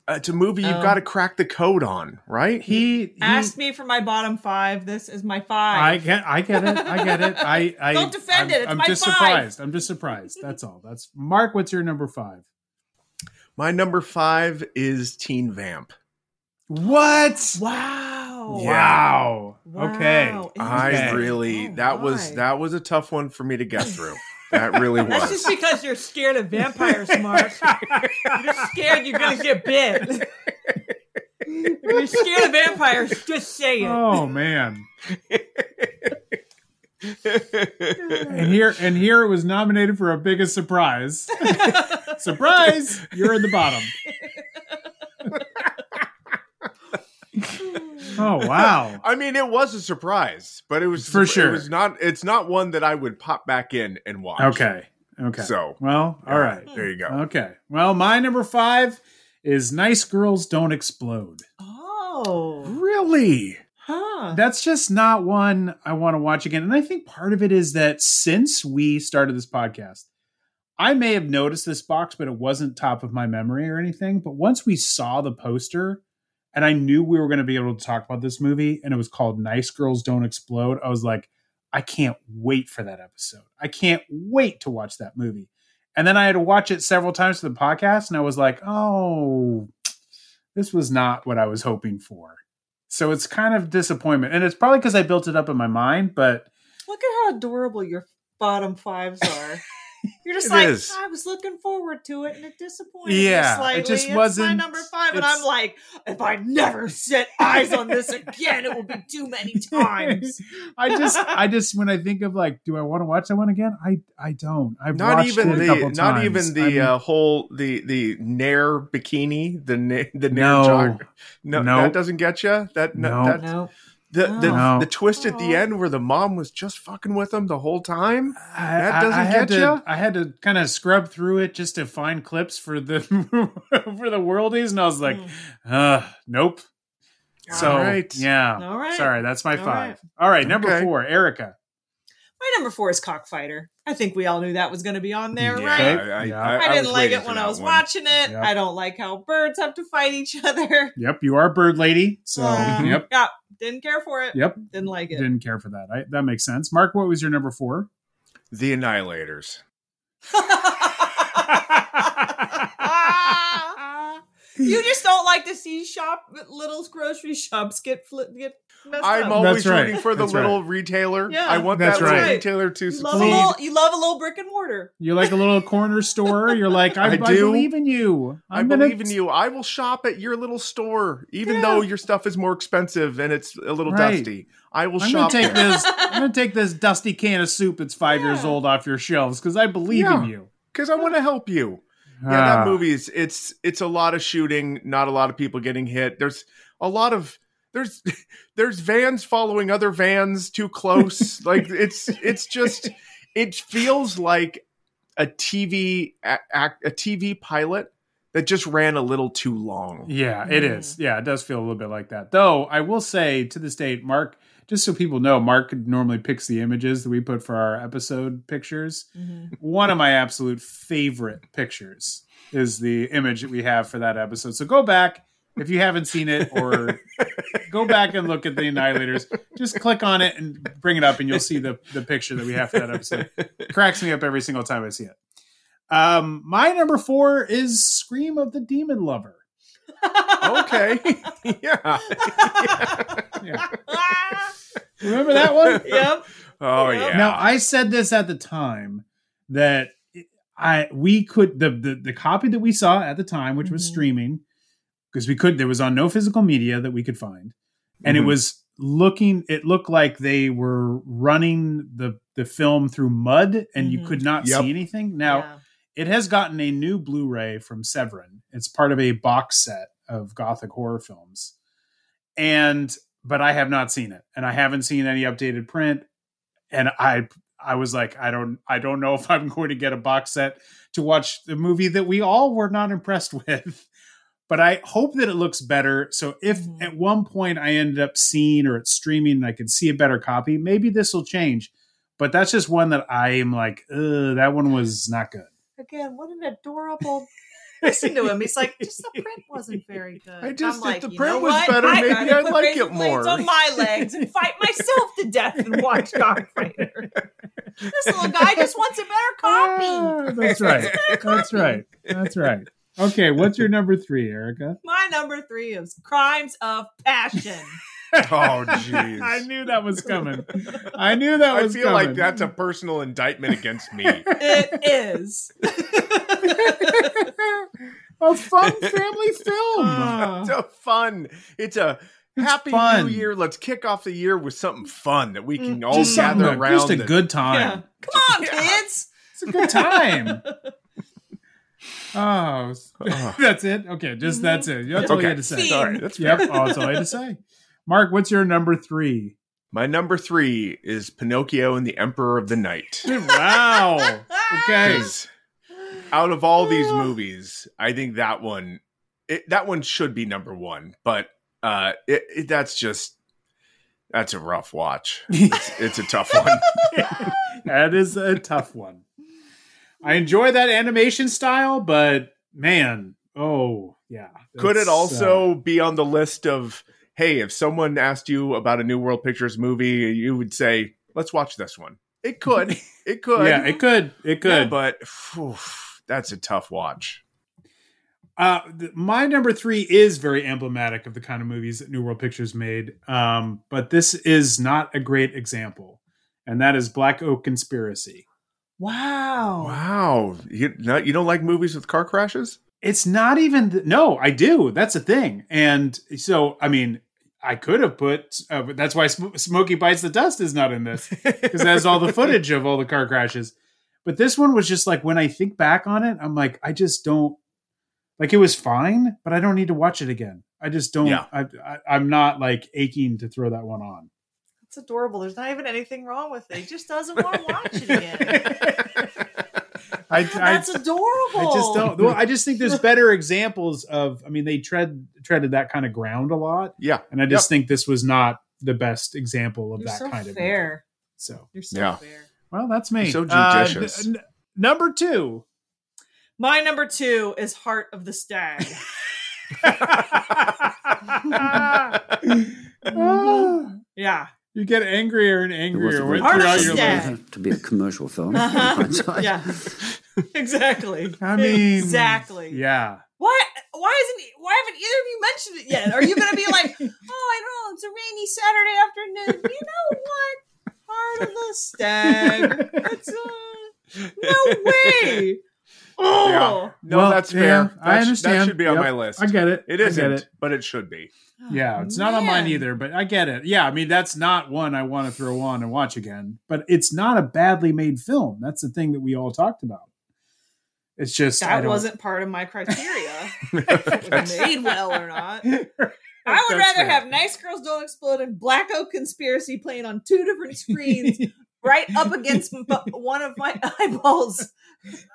[SPEAKER 2] uh, it's a movie you've
[SPEAKER 3] No.
[SPEAKER 2] got to crack the code on, right?
[SPEAKER 1] He, he
[SPEAKER 3] Asked me for my bottom five. This is my five.
[SPEAKER 1] I get, I get it, I get it. I, I
[SPEAKER 3] Don't defend
[SPEAKER 1] I'm,
[SPEAKER 3] it. It's
[SPEAKER 1] I'm
[SPEAKER 3] my
[SPEAKER 1] just
[SPEAKER 3] five.
[SPEAKER 1] surprised. I'm just surprised. That's all. That's Mark. What's your number five?
[SPEAKER 2] My number five is Teen Vamp.
[SPEAKER 1] What?
[SPEAKER 3] wow.
[SPEAKER 1] Wow. Okay.
[SPEAKER 2] I really
[SPEAKER 3] Oh,
[SPEAKER 2] that was that was a tough one for me to get through. That really
[SPEAKER 3] That's
[SPEAKER 2] was.
[SPEAKER 3] just because you're scared of vampires, Mark. you're scared you're gonna get bit. you're scared of vampires. Just say it.
[SPEAKER 1] Oh man. and here and here it was nominated for a biggest surprise. surprise! You're in the bottom. oh wow.
[SPEAKER 2] I mean, it was a surprise, but it was
[SPEAKER 1] For sure.
[SPEAKER 2] It was not. It's not one that I would pop back in and watch.
[SPEAKER 1] Okay. Okay.
[SPEAKER 2] So,
[SPEAKER 1] well, all
[SPEAKER 2] yeah,
[SPEAKER 1] right.
[SPEAKER 2] there you go.
[SPEAKER 1] Okay. Well, my number five is Nice Girls Don't Explode.
[SPEAKER 3] Oh.
[SPEAKER 2] Really?
[SPEAKER 3] Huh.
[SPEAKER 1] That's just not one I want to watch again. And I think part of it is that since we started this podcast, I may have noticed this box, but it wasn't top of my memory or anything. But once we saw the poster and I knew we were going to be able to talk about this movie, and it was called Nice Girls Don't Explode. I was like, I can't wait for that episode. I can't wait to watch that movie. And then I had to watch it several times for the podcast, and I was like, oh, this was not what I was hoping for. So it's kind of disappointment. And it's probably because I built it up in my mind, but
[SPEAKER 3] Look at how adorable your bottom fives are. You're just
[SPEAKER 1] It
[SPEAKER 3] like
[SPEAKER 1] is.
[SPEAKER 3] I was looking forward to it, and it disappointed
[SPEAKER 1] Yeah,
[SPEAKER 3] me slightly.
[SPEAKER 1] it just
[SPEAKER 3] It's my
[SPEAKER 1] wasn't- my
[SPEAKER 3] number five, and I'm like, if I never set eyes on this again, it will be too many times.
[SPEAKER 1] I just, I just, when I think of like, do I want to watch that one again? I, I don't. I've
[SPEAKER 2] not
[SPEAKER 1] watched
[SPEAKER 2] even
[SPEAKER 1] it a
[SPEAKER 2] the
[SPEAKER 1] couple
[SPEAKER 2] not
[SPEAKER 1] times.
[SPEAKER 2] even the
[SPEAKER 1] I mean,
[SPEAKER 2] uh, whole the the nair bikini the na- the nair
[SPEAKER 1] No.
[SPEAKER 2] jog no,
[SPEAKER 1] No.
[SPEAKER 2] that doesn't get you that no,
[SPEAKER 1] No.
[SPEAKER 2] that
[SPEAKER 3] No.
[SPEAKER 2] The the,
[SPEAKER 1] No.
[SPEAKER 2] the twist at the end where the mom was just fucking with him the whole time
[SPEAKER 1] I-
[SPEAKER 2] that
[SPEAKER 1] I-
[SPEAKER 2] doesn't
[SPEAKER 1] I had
[SPEAKER 2] get
[SPEAKER 1] to,
[SPEAKER 2] you
[SPEAKER 1] I had to kind of scrub through it just to find clips for the for the worldies, and I was like, uh, nope. So
[SPEAKER 2] All right.
[SPEAKER 1] yeah,
[SPEAKER 3] All right.
[SPEAKER 1] sorry, that's my
[SPEAKER 3] All
[SPEAKER 1] five.
[SPEAKER 3] right.
[SPEAKER 1] All right, number
[SPEAKER 2] Okay.
[SPEAKER 1] four, Erica.
[SPEAKER 3] My number four is Cockfighter. I think we all knew that was going to be on there,
[SPEAKER 2] Yeah,
[SPEAKER 3] right?
[SPEAKER 2] I, I,
[SPEAKER 1] Yeah.
[SPEAKER 2] I,
[SPEAKER 3] I,
[SPEAKER 2] I
[SPEAKER 3] didn't
[SPEAKER 2] was
[SPEAKER 3] like it when I was
[SPEAKER 2] one.
[SPEAKER 3] watching it.
[SPEAKER 1] Yep.
[SPEAKER 3] I don't like how birds have to fight each other.
[SPEAKER 1] Yep, you are Bird Lady. So
[SPEAKER 3] Uh,
[SPEAKER 1] yep,
[SPEAKER 3] Yeah, didn't care for it.
[SPEAKER 1] yep,
[SPEAKER 3] Didn't like it.
[SPEAKER 1] didn't care for that. I, that makes sense. Mark, what was your number four?
[SPEAKER 2] the annihilators
[SPEAKER 3] you just don't like to see shop little grocery shops get fli get messed
[SPEAKER 2] I'm
[SPEAKER 3] up.
[SPEAKER 2] always
[SPEAKER 1] That's right.
[SPEAKER 2] rooting for the
[SPEAKER 1] That's
[SPEAKER 2] little retailer.
[SPEAKER 3] Yeah.
[SPEAKER 2] I want
[SPEAKER 1] That's
[SPEAKER 2] that
[SPEAKER 1] right.
[SPEAKER 2] retailer to
[SPEAKER 3] you love, a little, you love a little brick and mortar.
[SPEAKER 1] You like a little corner store. You're like, I,
[SPEAKER 2] I
[SPEAKER 1] I
[SPEAKER 2] do.
[SPEAKER 1] believe in you.
[SPEAKER 2] I
[SPEAKER 1] I'm gonna-
[SPEAKER 2] believe in you. I will shop at your little store, even
[SPEAKER 3] Yeah.
[SPEAKER 2] though your stuff is more expensive and it's a little
[SPEAKER 1] Right.
[SPEAKER 2] dusty. I will
[SPEAKER 1] I'm
[SPEAKER 2] shop
[SPEAKER 1] gonna take
[SPEAKER 2] there.
[SPEAKER 1] this. I'm gonna take this dusty can of soup that's five years old off your shelves because I believe
[SPEAKER 2] Yeah.
[SPEAKER 1] in you.
[SPEAKER 2] because I want to help you. Yeah,
[SPEAKER 1] Ah.
[SPEAKER 2] that movie is it's it's a lot of shooting, not a lot of people getting hit. There's a lot of there's there's vans following other vans too close. like it's it's just it feels like a TV a, a, a TV pilot that just ran a little too long.
[SPEAKER 1] Yeah, it is. Yeah, it does feel a little bit like that. Though I will say to this date, Mark, just so people know, Mark normally picks the images that we put for our episode pictures. One of my absolute favorite pictures is the image that we have for that episode. So go back if you haven't seen it or go back and look at the annihilators. Just click on it and bring it up and you'll see the, the picture that we have for that episode. It cracks me up every single time i see it. Um my number four is scream of the demon lover
[SPEAKER 2] okay. Yeah.
[SPEAKER 1] Yeah. Remember that one?
[SPEAKER 3] Yep.
[SPEAKER 2] Oh yeah.
[SPEAKER 1] Now i said this at the time that i we could the the, the copy that we saw at the time which was streaming because we could there was on no physical media that we could find. And it
[SPEAKER 2] Mhm.
[SPEAKER 1] was looking it looked like they were running the the film through mud and you
[SPEAKER 3] Mhm.
[SPEAKER 1] could not
[SPEAKER 2] Yep.
[SPEAKER 1] see anything. Now
[SPEAKER 3] Yeah.
[SPEAKER 1] It has gotten a new blu-ray from severin. It's part of a box set of gothic horror films. And but i have not seen it and i haven't seen any updated print. And i i was like i don't i don't know if i'm going to get a box set to watch the movie that we all were not impressed with. But i hope that it looks better. So if
[SPEAKER 3] Mhm.
[SPEAKER 1] at one point i ended up seeing or it's streaming and i can see a better copy maybe this will change. But that's just one that i am like Ugh, that one was not good
[SPEAKER 3] Again, what an adorable. Listen to him. He's like, just the print wasn't very good.
[SPEAKER 2] I just-
[SPEAKER 3] I'm like,
[SPEAKER 2] the print was
[SPEAKER 3] what?
[SPEAKER 2] better,
[SPEAKER 3] I
[SPEAKER 2] maybe I'd like it more."
[SPEAKER 3] on my legs and fight myself to death and watch Cockfighter. this little guy just wants a better copy.
[SPEAKER 1] Ah, that's right that's right that's right okay what's your number three erica
[SPEAKER 3] My number three is Crimes of Passion.
[SPEAKER 2] Oh jeez
[SPEAKER 1] I knew that was coming. I knew that was coming.
[SPEAKER 2] I
[SPEAKER 1] was
[SPEAKER 2] feel like that's a personal indictment against me.
[SPEAKER 3] it is.
[SPEAKER 1] a fun family film.
[SPEAKER 2] it's a fun. It's a happy
[SPEAKER 1] fun.
[SPEAKER 2] new year. Let's kick off the year with something fun that we mm. can all
[SPEAKER 1] just something,
[SPEAKER 2] gather around.
[SPEAKER 1] just a
[SPEAKER 2] and-
[SPEAKER 1] good time.
[SPEAKER 3] Yeah. Come on, kids.
[SPEAKER 1] It's a good time. oh, that's it. Okay, just that's mm-hmm. it. That's all you
[SPEAKER 2] Okay.
[SPEAKER 1] had to say.
[SPEAKER 3] Theme.
[SPEAKER 2] All right, that's
[SPEAKER 1] Yep,
[SPEAKER 2] fair.
[SPEAKER 1] oh, that's all I had to say. Mark, what's your number three?
[SPEAKER 2] My number three is Pinocchio and the Emperor of the Night.
[SPEAKER 1] Wow. Okay.
[SPEAKER 2] Out of all these movies, I think that one, it, that one should be number one. But uh, it, it, that's just that's a rough watch. It's, it's a tough one.
[SPEAKER 1] that is a tough one. I enjoy that animation style, but man, oh, yeah.
[SPEAKER 2] Could it also
[SPEAKER 1] uh,
[SPEAKER 2] be on the list of hey, if someone asked you about a New World Pictures movie, you would say, "Let's watch this one." It could. It could.
[SPEAKER 1] yeah, it could. It could.
[SPEAKER 2] Yeah, but phew, that's a tough watch.
[SPEAKER 1] Uh, th- my number three is very emblematic of the kind of movies that New World Pictures made, um, but this is not a great example, and that is Black Oak Conspiracy.
[SPEAKER 3] Wow.
[SPEAKER 2] Wow, you not, you don't like movies with car crashes?
[SPEAKER 1] It's not even th- no, I do. That's a thing, and so I mean, I could have put. Uh, but that's why Sm- Smokey Bites the Dust is not in this because it has all the footage of all the car crashes. But this one was just like when I think back on it, I'm like, I just don't like. It was fine, but I don't need to watch it again. I just don't.
[SPEAKER 2] Yeah.
[SPEAKER 1] I, I, I'm not like aching to throw that one on.
[SPEAKER 3] It's adorable. There's not even anything wrong with it. He just doesn't want to watch it again.
[SPEAKER 1] I,
[SPEAKER 3] That's adorable.
[SPEAKER 1] I just don't. Well, I just think there's better examples of. I mean, they tread treaded that kind of ground a lot.
[SPEAKER 2] Yeah,
[SPEAKER 1] and I just
[SPEAKER 2] Yep.
[SPEAKER 1] think this was not the best example of
[SPEAKER 3] You're
[SPEAKER 1] that
[SPEAKER 3] so
[SPEAKER 1] kind of.
[SPEAKER 3] fair.
[SPEAKER 1] So
[SPEAKER 3] You're so
[SPEAKER 2] Yeah.
[SPEAKER 3] fair.
[SPEAKER 1] well, that's me.
[SPEAKER 2] You're so
[SPEAKER 1] Uh,
[SPEAKER 2] judicious.
[SPEAKER 1] n- n- number two.
[SPEAKER 3] My number two is Heart of the Stag. yeah.
[SPEAKER 1] You get angrier and angrier
[SPEAKER 34] It was
[SPEAKER 1] throughout your life.
[SPEAKER 34] To be a commercial film.
[SPEAKER 3] Uh-huh. Yeah. exactly.
[SPEAKER 1] I mean,
[SPEAKER 3] exactly.
[SPEAKER 1] Yeah.
[SPEAKER 3] Why? Why isn't? Why haven't either of you mentioned it yet? Are you going to be like, oh, I don't know, it's a rainy Saturday afternoon. You know what? Heart of the stag. It's uh, no way. Oh,
[SPEAKER 2] Yeah. No,
[SPEAKER 1] Well,
[SPEAKER 2] that's
[SPEAKER 1] yeah,
[SPEAKER 2] fair.
[SPEAKER 1] I understand.
[SPEAKER 2] That should be on
[SPEAKER 1] Yep,
[SPEAKER 2] my list.
[SPEAKER 1] I get it.
[SPEAKER 2] It
[SPEAKER 1] I get
[SPEAKER 2] isn't,
[SPEAKER 1] it.
[SPEAKER 2] but it should be.
[SPEAKER 1] Oh, yeah, it's not on mine either, but I get it. Yeah, I mean that's not one I want to throw on and watch again. But it's not a badly made film. That's the thing that we all talked about. It's just I
[SPEAKER 3] that
[SPEAKER 1] don't-
[SPEAKER 3] wasn't part of my criteria. if it was made well or not. I would
[SPEAKER 1] That's
[SPEAKER 3] rather
[SPEAKER 1] fair.
[SPEAKER 3] have Nice Girls Don't Explode and Black Oak Conspiracy playing on two different screens, right up against m- one of my eyeballs,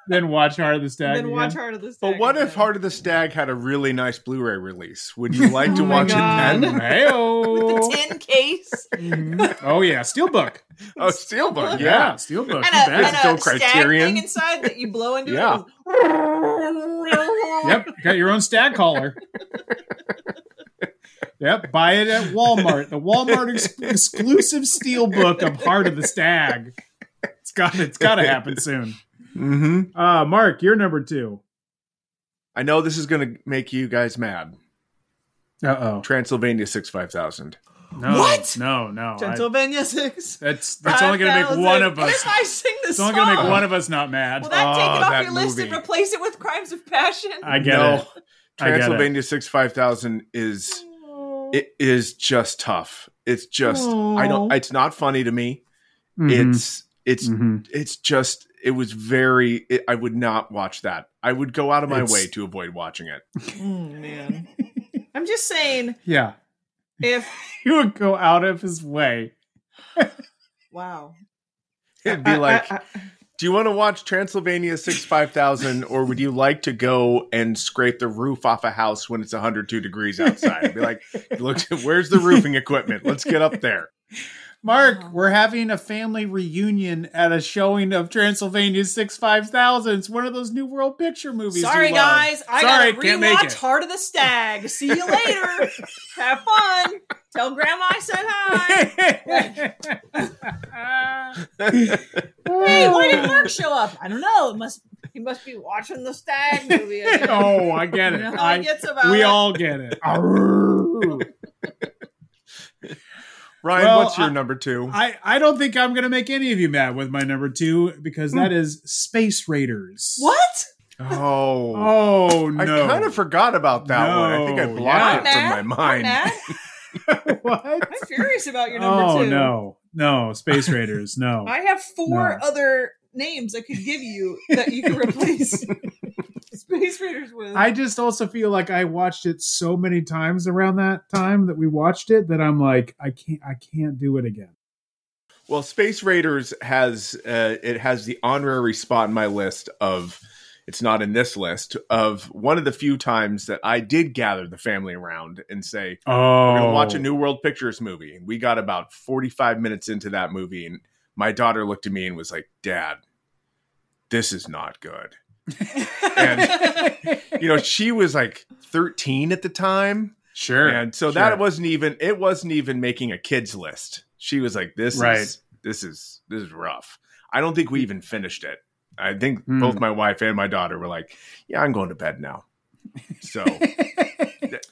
[SPEAKER 1] then watch Heart of the Stag.
[SPEAKER 3] than watch. Heart of the Stag.
[SPEAKER 2] But what if. Heart of the Stag had a really nice Blu-ray release? Would you like to
[SPEAKER 3] Oh my
[SPEAKER 2] watch
[SPEAKER 3] God.
[SPEAKER 2] it then?
[SPEAKER 1] Heyo.
[SPEAKER 3] with the tin case
[SPEAKER 1] Mhm. Oh yeah, Steelbook.
[SPEAKER 2] Oh, Steelbook,
[SPEAKER 1] Yeah,
[SPEAKER 2] yeah.
[SPEAKER 1] Steelbook.
[SPEAKER 3] and a,
[SPEAKER 1] bet.
[SPEAKER 3] and
[SPEAKER 2] Still
[SPEAKER 3] a stag thing inside that you blow into?
[SPEAKER 2] Yeah.
[SPEAKER 3] It
[SPEAKER 1] Yep, got your own stag collar. Yep, buy it at Walmart. The Walmart ex- exclusive steelbook of Heart of the Stag. It's got it's got to happen soon.
[SPEAKER 2] Mm-hmm.
[SPEAKER 1] Uh Mark, you're number two.
[SPEAKER 2] I know this is going to make you guys mad.
[SPEAKER 1] Uh oh.
[SPEAKER 2] Transylvania six five thousand.
[SPEAKER 1] No,
[SPEAKER 3] What?
[SPEAKER 1] No, no. I-
[SPEAKER 3] Transylvania Six.
[SPEAKER 1] that's that's only going to make
[SPEAKER 3] 5,000.
[SPEAKER 1] one of
[SPEAKER 3] What
[SPEAKER 1] us.
[SPEAKER 3] if I sing this
[SPEAKER 1] It's only going to make one of us not mad.
[SPEAKER 3] Will that take
[SPEAKER 2] Oh,
[SPEAKER 3] it off
[SPEAKER 2] that
[SPEAKER 3] your list and replace it with Crimes of Passion?
[SPEAKER 1] I get
[SPEAKER 2] no,
[SPEAKER 1] it. I get it.
[SPEAKER 2] Transylvania six five thousand is it is just tough. It's just I don't. It's not funny to me.
[SPEAKER 1] Mhm.
[SPEAKER 2] It's it's
[SPEAKER 1] Mhm.
[SPEAKER 2] it's just it was very. It, I would not watch that. I would go out of my
[SPEAKER 1] It's-
[SPEAKER 2] way to avoid watching it.
[SPEAKER 3] Oh man. I'm just saying
[SPEAKER 1] Yeah,
[SPEAKER 3] if
[SPEAKER 1] he would go out of his way.
[SPEAKER 3] wow.
[SPEAKER 2] It'd be
[SPEAKER 3] I-
[SPEAKER 2] like.
[SPEAKER 3] I- I-
[SPEAKER 2] do you want to watch Transylvania six five thousand, or would you like to go and scrape the roof off a house when it's 102 degrees outside? I'd be like, look, where's the roofing equipment? Let's get up there.
[SPEAKER 1] Mark, uh-huh. we're having a family reunion at a showing of Transylvania Six Five Thousand. It's one of those New World Picture movies.
[SPEAKER 3] Sorry, guys. I
[SPEAKER 1] Sorry,
[SPEAKER 3] gotta
[SPEAKER 1] can't make
[SPEAKER 3] rewatch
[SPEAKER 1] it.
[SPEAKER 3] Heart of the Stag. See you later. Have fun. Tell Grandma I said hi. hey, why didn't Mark show up? I don't know. It must he must be watching the Stag movie. again.
[SPEAKER 1] oh, I get it.
[SPEAKER 3] You know
[SPEAKER 1] I-
[SPEAKER 3] he gets about
[SPEAKER 1] we
[SPEAKER 3] it?
[SPEAKER 1] all get it. Arrgh.
[SPEAKER 2] Ryan,
[SPEAKER 1] Well,
[SPEAKER 2] what's your
[SPEAKER 1] I-
[SPEAKER 2] number two?
[SPEAKER 1] I, I don't think I'm going to make any of you mad with my number two because hmm. that is Space Raiders.
[SPEAKER 3] What?
[SPEAKER 2] oh,
[SPEAKER 1] Oh, no.
[SPEAKER 2] I kind of forgot about that one. I think I blocked
[SPEAKER 1] yeah.
[SPEAKER 2] it from my mind.
[SPEAKER 1] what?
[SPEAKER 3] I'm furious about your number
[SPEAKER 1] Oh,
[SPEAKER 3] two.
[SPEAKER 1] no. No, Space Raiders. No.
[SPEAKER 3] I have four
[SPEAKER 1] No.
[SPEAKER 3] other names I could give you that you can replace Space Raiders with.
[SPEAKER 1] I just also feel like I watched it so many times around that time that we watched it that I'm like, I can't, I can't do it again.
[SPEAKER 2] Well, Space Raiders has uh, it has the honorary spot in my list of it's not in this list of one of the few times that I did gather the family around and say
[SPEAKER 1] Oh,
[SPEAKER 2] we're gonna watch a New World Pictures movie, and we got about forty five minutes into that movie, and my daughter looked at me and was like, "Dad, this is not good." And you know she was like 13 at the time
[SPEAKER 1] Sure.
[SPEAKER 2] and so
[SPEAKER 1] sure.
[SPEAKER 2] that wasn't even it wasn't even making a kids list she was like this
[SPEAKER 1] Right.
[SPEAKER 2] is this is this is rough i don't think we even finished it i think
[SPEAKER 1] Hmm.
[SPEAKER 2] both my wife and my daughter were like yeah i'm going to bed now so th-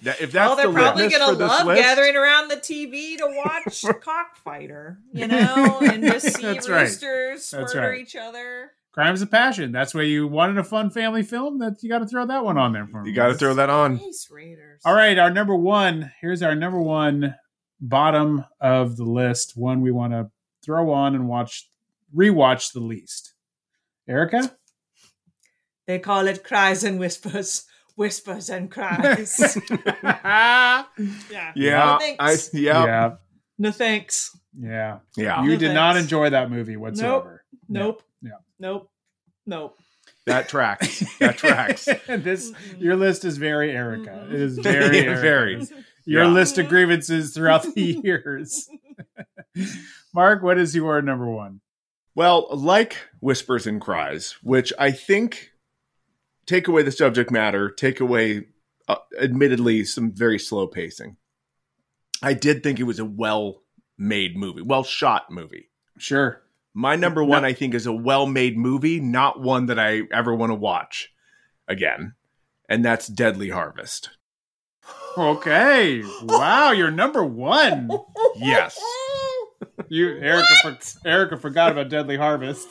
[SPEAKER 2] that- if that's
[SPEAKER 3] well, they're
[SPEAKER 2] the
[SPEAKER 3] probably gonna love
[SPEAKER 2] list,
[SPEAKER 3] gathering around the TV to watch Cockfighter, you know, and just see
[SPEAKER 1] That's right.
[SPEAKER 3] roosters
[SPEAKER 1] That's
[SPEAKER 3] murder
[SPEAKER 1] right.
[SPEAKER 3] each other.
[SPEAKER 1] Crimes of Passion. That's why you wanted a fun family film. That you got to throw that one on there for me.
[SPEAKER 2] you got to throw that on
[SPEAKER 3] Space Raiders.
[SPEAKER 1] All right, our number one. Here's our number one bottom of the list. One we want to throw on and watch, rewatch the least. Erica.
[SPEAKER 3] They call it cries and whispers, whispers and cries.
[SPEAKER 1] yeah,
[SPEAKER 3] yeah.
[SPEAKER 2] yeah
[SPEAKER 3] No
[SPEAKER 2] i
[SPEAKER 3] thanks.
[SPEAKER 2] yeah
[SPEAKER 1] yeah,
[SPEAKER 3] No thanks.
[SPEAKER 1] yeah.
[SPEAKER 2] yeah
[SPEAKER 1] You
[SPEAKER 3] No
[SPEAKER 1] did not enjoy that movie whatsoever.
[SPEAKER 3] Nope.
[SPEAKER 1] Yeah.
[SPEAKER 3] Nope. Nope.
[SPEAKER 2] that tracks that tracks
[SPEAKER 1] this your list is very Erica. It is very
[SPEAKER 2] Yeah, very.
[SPEAKER 1] Your
[SPEAKER 2] Yeah.
[SPEAKER 1] list of grievances throughout the years. Mark, what is your number one?
[SPEAKER 2] Well, like Whispers and Cries, which I think take away the subject matter, take away, uh, admittedly, some very slow pacing. I did think it was a well made movie, well shot movie.
[SPEAKER 1] Sure.
[SPEAKER 2] My number one, I think, is a well made movie, not one that I ever want to watch again. And that's Deadly Harvest.
[SPEAKER 1] Okay. Wow, you're number one.
[SPEAKER 2] Yes.
[SPEAKER 1] You Erica for, Erica forgot about Deadly Harvest.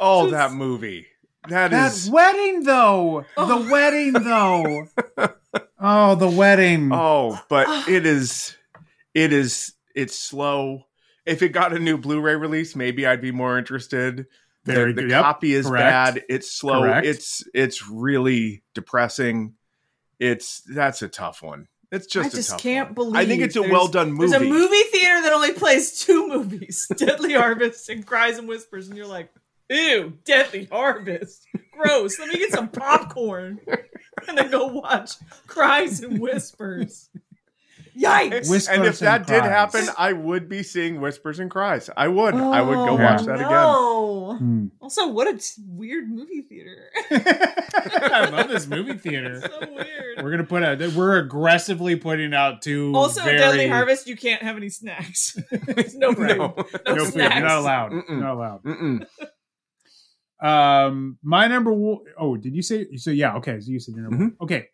[SPEAKER 2] Oh, that movie. That
[SPEAKER 1] That
[SPEAKER 2] is.
[SPEAKER 1] wedding though. The oh. wedding though. Oh, the wedding.
[SPEAKER 2] Oh, but ah. it is, it is, it's slow. If it got a new Blu-ray release, maybe I'd be more interested.
[SPEAKER 1] Very
[SPEAKER 2] the, the
[SPEAKER 1] good. Yep.
[SPEAKER 2] copy is
[SPEAKER 1] Correct.
[SPEAKER 2] bad. It's slow.
[SPEAKER 1] Correct.
[SPEAKER 2] It's it's really depressing. It's that's a tough one. It's just
[SPEAKER 3] I
[SPEAKER 2] a
[SPEAKER 3] just
[SPEAKER 2] tough
[SPEAKER 3] can't
[SPEAKER 2] one.
[SPEAKER 3] believe
[SPEAKER 2] I think it's a well done movie.
[SPEAKER 3] There's a movie theater that only plays two movies: Deadly Harvest and Cries and Whispers, and you're like, "Ew, Deadly Harvest, gross." Let me get some popcorn and then go watch Cries and Whispers. Yikes!
[SPEAKER 1] Whispers
[SPEAKER 2] and if that
[SPEAKER 1] and
[SPEAKER 2] did happen, I would be seeing Whispers and Cries. I would. I would go
[SPEAKER 3] Oh,
[SPEAKER 2] watch that again.
[SPEAKER 3] no.
[SPEAKER 1] Hmm.
[SPEAKER 3] Also, what a t- weird movie theater.
[SPEAKER 1] I love this movie theater.
[SPEAKER 3] so weird.
[SPEAKER 1] We're gonna put out. We're aggressively putting out two.
[SPEAKER 3] Also,
[SPEAKER 1] very,
[SPEAKER 3] Deadly Harvest, you can't have any snacks. There's no food.
[SPEAKER 2] No.
[SPEAKER 3] No,
[SPEAKER 1] No food.
[SPEAKER 3] snacks.
[SPEAKER 1] Not allowed.
[SPEAKER 2] Mm-mm.
[SPEAKER 1] Not allowed.
[SPEAKER 2] Mm-mm.
[SPEAKER 1] Um, my number one oh did you say so? Yeah, okay. So you said your number
[SPEAKER 2] Mm-hmm.
[SPEAKER 1] one. Okay,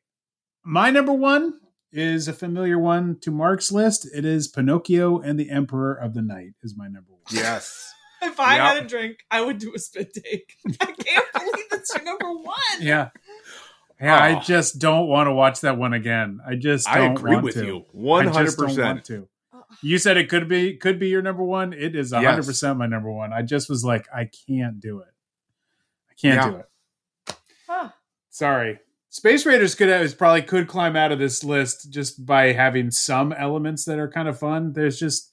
[SPEAKER 1] my number one is a familiar one to Mark's list. It is Pinocchio and the Emperor of the Night. Is my number one.
[SPEAKER 2] Yes.
[SPEAKER 3] If I
[SPEAKER 2] Yep.
[SPEAKER 3] had a drink, I would do a spit take. I can't believe that's your number one.
[SPEAKER 1] Yeah. Yeah, I
[SPEAKER 2] Oh.
[SPEAKER 1] just don't want to watch that one again. I just
[SPEAKER 2] I
[SPEAKER 1] don't
[SPEAKER 2] agree
[SPEAKER 1] want
[SPEAKER 2] with
[SPEAKER 1] to.
[SPEAKER 2] you.
[SPEAKER 1] I just don't
[SPEAKER 2] 100%.
[SPEAKER 1] You said it could be could be your number one. It is
[SPEAKER 2] Yes.
[SPEAKER 1] hundred percent my number one. I just was like, I can't do it. I can't
[SPEAKER 2] Yeah.
[SPEAKER 1] do it. Sorry. Space Raiders could have, probably could climb out of this list just by having some elements that are kind of fun. There's just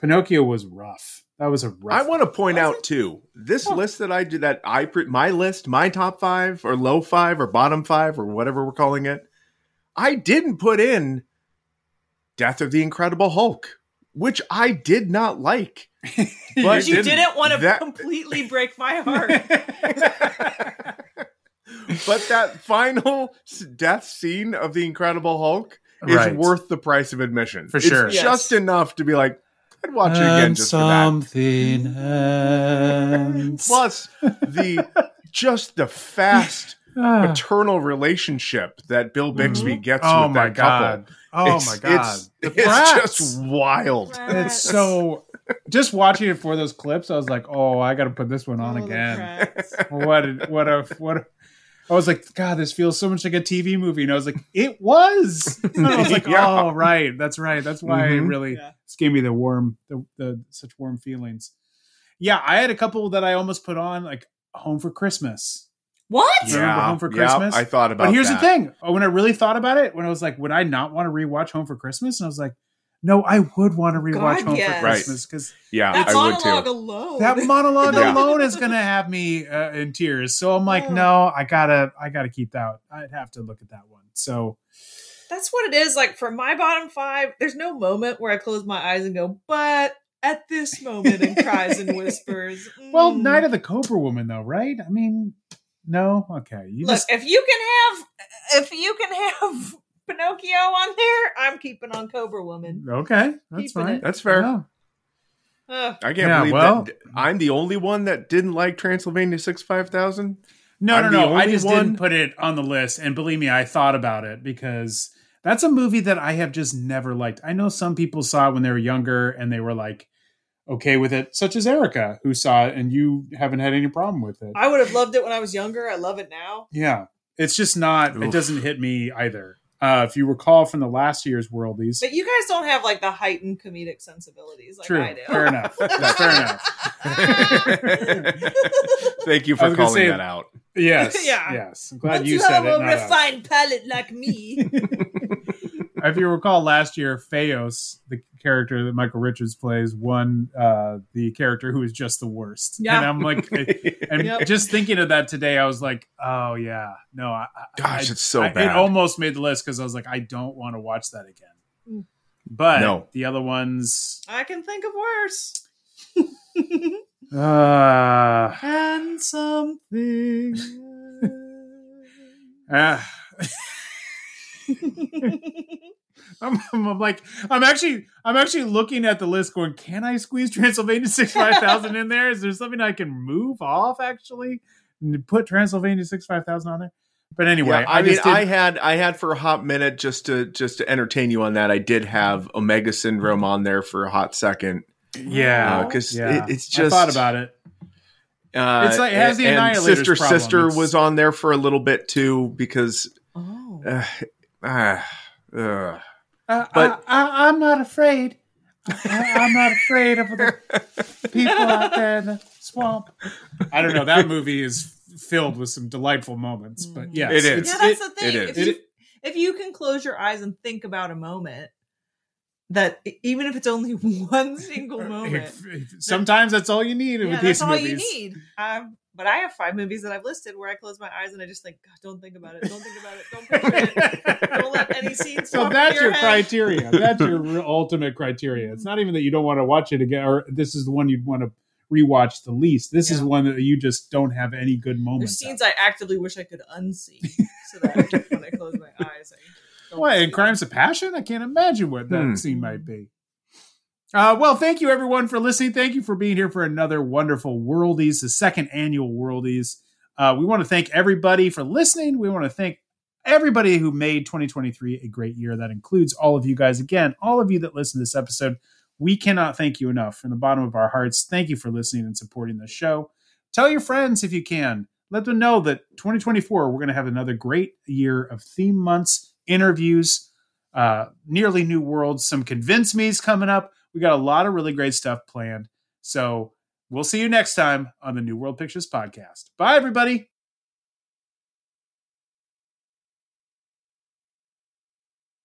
[SPEAKER 1] Pinocchio was rough. That was a rough.
[SPEAKER 2] I want to point out too, this list that I did that I pre- my list, my top five or low five or bottom five or whatever we're calling it, I didn't put in Death of the Incredible Hulk, which I did not like. But
[SPEAKER 3] you didn't, want to
[SPEAKER 2] that-
[SPEAKER 3] completely break my heart.
[SPEAKER 2] but that final death scene of the Incredible Hulk is
[SPEAKER 1] Right.
[SPEAKER 2] worth the price of admission
[SPEAKER 1] For
[SPEAKER 2] It's
[SPEAKER 1] sure.
[SPEAKER 2] just enough to be like, I'd watch it again
[SPEAKER 1] And
[SPEAKER 2] just for that.
[SPEAKER 1] something.
[SPEAKER 2] Plus the just the fast
[SPEAKER 1] Ah.
[SPEAKER 2] eternal relationship that Bill Bixby gets
[SPEAKER 1] Oh
[SPEAKER 2] with
[SPEAKER 1] my
[SPEAKER 2] that couple.
[SPEAKER 1] God. Oh
[SPEAKER 2] It's-
[SPEAKER 1] my God.
[SPEAKER 2] It's, it's just wild.
[SPEAKER 1] It's so just watching it for those clips, I was like, "Oh, I got to put this one on
[SPEAKER 3] Oh,
[SPEAKER 1] again." What? A, what a what? A, I was like, "God, this feels so much like a TV movie," and I was like, "It was." And I was like,
[SPEAKER 2] Yeah.
[SPEAKER 1] "Oh, right, that's right. That's why it
[SPEAKER 2] Mhm.
[SPEAKER 1] really
[SPEAKER 3] Yeah.
[SPEAKER 1] this gave me the warm, the, the such warm feelings." Yeah, I had a couple that I almost put on, like Home for Christmas.
[SPEAKER 3] What?
[SPEAKER 2] Yeah,
[SPEAKER 1] Home for
[SPEAKER 2] yeah,
[SPEAKER 1] Christmas?
[SPEAKER 2] I thought about
[SPEAKER 1] But here's
[SPEAKER 2] that.
[SPEAKER 1] the thing: Oh, when I really thought about it, when I was like, "Would I not want to rewatch Home for Christmas?" and I was like, "No, I would want to rewatch
[SPEAKER 3] God,
[SPEAKER 1] Home
[SPEAKER 3] yes.
[SPEAKER 1] for Christmas because."
[SPEAKER 2] Yeah,
[SPEAKER 3] That
[SPEAKER 2] I would
[SPEAKER 3] monologue
[SPEAKER 2] too.
[SPEAKER 3] alone.
[SPEAKER 1] that monologue
[SPEAKER 2] Yeah.
[SPEAKER 1] alone is gonna have me uh, in tears. So I'm like,
[SPEAKER 3] Oh.
[SPEAKER 1] no, I gotta, I gotta keep that. I'd have to look at that one. So
[SPEAKER 3] That's what it is. Like for my bottom five, there's no moment where I close my eyes and go, but at this moment and cries and whispers.
[SPEAKER 1] well,
[SPEAKER 3] mm,
[SPEAKER 1] Night of the Cobra Woman, though, right? I mean, No, okay. You
[SPEAKER 3] Look,
[SPEAKER 1] just
[SPEAKER 3] if you can have if you can have Pinocchio on there, I'm keeping on Cobra Woman.
[SPEAKER 1] okay. That's
[SPEAKER 3] Keeping
[SPEAKER 1] fine.
[SPEAKER 3] it.
[SPEAKER 2] That's fair.
[SPEAKER 1] Yeah.
[SPEAKER 3] Ugh.
[SPEAKER 2] I can't
[SPEAKER 1] Yeah,
[SPEAKER 2] believe
[SPEAKER 1] well-
[SPEAKER 2] that I'm the only one that didn't like Transylvania Six Five Thousand.
[SPEAKER 1] No,
[SPEAKER 2] I'm
[SPEAKER 1] no, no. I just
[SPEAKER 2] one-
[SPEAKER 1] didn't put it on the list. And believe me, I thought about it because that's a movie that I have just never liked. I know some people saw it when they were younger and they were like okay with it, such as Erica, who saw it and you haven't had any problem with it.
[SPEAKER 3] I would have loved it when I was younger. I love it now.
[SPEAKER 1] Yeah. It's just not, it doesn't hit me either. Uh, if you recall from the last year's Worldies,
[SPEAKER 3] But you guys don't have like the heightened comedic sensibilities like
[SPEAKER 1] true,
[SPEAKER 3] I do.
[SPEAKER 1] fair enough. That's fair enough.
[SPEAKER 2] Thank you for calling
[SPEAKER 1] say-
[SPEAKER 2] that out.
[SPEAKER 1] Yes,
[SPEAKER 3] Yeah.
[SPEAKER 1] yes. I'm glad
[SPEAKER 3] Once
[SPEAKER 1] you
[SPEAKER 3] you
[SPEAKER 1] said
[SPEAKER 3] have
[SPEAKER 1] it.
[SPEAKER 3] a
[SPEAKER 1] not us.
[SPEAKER 3] refined palate like me.
[SPEAKER 1] if you recall last year, Fejos, the character that Michael Richards plays, won uh, the character who is just the worst.
[SPEAKER 3] Yeah.
[SPEAKER 1] And I'm like, and
[SPEAKER 3] Yep.
[SPEAKER 1] just thinking of that today, I was like, oh yeah, no, I, I-
[SPEAKER 2] Gosh,
[SPEAKER 1] I-
[SPEAKER 2] it's so
[SPEAKER 1] I- It almost made the list because I was like, I don't want to watch that again.
[SPEAKER 3] Mm.
[SPEAKER 1] But
[SPEAKER 2] No.
[SPEAKER 1] the other ones,
[SPEAKER 3] I can think of worse.
[SPEAKER 1] uh,
[SPEAKER 3] And something.
[SPEAKER 1] ah. I'm, I'm like I'm actually I'm actually looking at the list going can I squeeze Transylvania 65000 in there is there something I can move off actually and put Transylvania 65000 on there but anyway
[SPEAKER 2] Yeah, I, mean,
[SPEAKER 1] just
[SPEAKER 2] I had I had for a hot minute just to just to entertain you on that. I did have Omega Syndrome on there for a hot second.
[SPEAKER 1] yeah
[SPEAKER 2] because
[SPEAKER 1] yeah.
[SPEAKER 2] it, it's
[SPEAKER 1] I
[SPEAKER 2] just
[SPEAKER 1] thought about it
[SPEAKER 2] Uh,
[SPEAKER 1] It's like- it has the
[SPEAKER 2] and
[SPEAKER 1] Annihilator's
[SPEAKER 2] sister
[SPEAKER 1] problem.
[SPEAKER 2] sister
[SPEAKER 1] It's-
[SPEAKER 2] was on there for a little bit too because
[SPEAKER 3] Oh.
[SPEAKER 2] uh, uh, uh,
[SPEAKER 1] uh,
[SPEAKER 2] But-
[SPEAKER 1] I, I, I'm not afraid I, I'm not afraid of the people out there in the swamp I don't know that movie is filled with some delightful moments but yes
[SPEAKER 2] It is.
[SPEAKER 3] Yeah, that's
[SPEAKER 1] it-
[SPEAKER 3] the thing.
[SPEAKER 2] it
[SPEAKER 3] If
[SPEAKER 2] is.
[SPEAKER 3] you, if you can close your eyes and think about a moment, that even if it's only one single moment,
[SPEAKER 1] If- if- sometimes that's all you need
[SPEAKER 3] yeah,
[SPEAKER 1] with
[SPEAKER 3] that's
[SPEAKER 1] these
[SPEAKER 3] all you need. Um, but I have five movies that I've listed where I close my eyes and I just think, God, don't think about it. Don't think about it. Don't picture it. Don't let any scenes.
[SPEAKER 1] So that's
[SPEAKER 3] in
[SPEAKER 1] your criteria. That's your ultimate criteria. It's not even that you don't want to watch it again, or this is the one you'd want to rewatch the least. This is one that you just don't have any good
[SPEAKER 3] There's
[SPEAKER 1] moments.
[SPEAKER 3] scenes I actively wish I could unsee, so that when I close my eyes, I don't
[SPEAKER 1] What
[SPEAKER 3] see
[SPEAKER 1] in Crimes of Passion? I can't imagine what that
[SPEAKER 2] Hmm.
[SPEAKER 1] scene might be. Uh, well, thank you everyone for listening. Thank you for being here for another wonderful Worldies, the second annual Worldies. Uh, we want to thank everybody for listening. We want to thank everybody who made 2023 a great year. That includes all of you guys. Again, all of you that listen to this episode. We cannot thank you enough from the bottom of our hearts. Thank you for listening and supporting the show. Tell your friends if you can. Let them know that 2024, we're going to have another great year of theme months, interviews, uh, nearly new worlds, some convince me's coming up. We got a lot of really great stuff planned. So we'll see you next time on the New World Pictures podcast. Bye, everybody.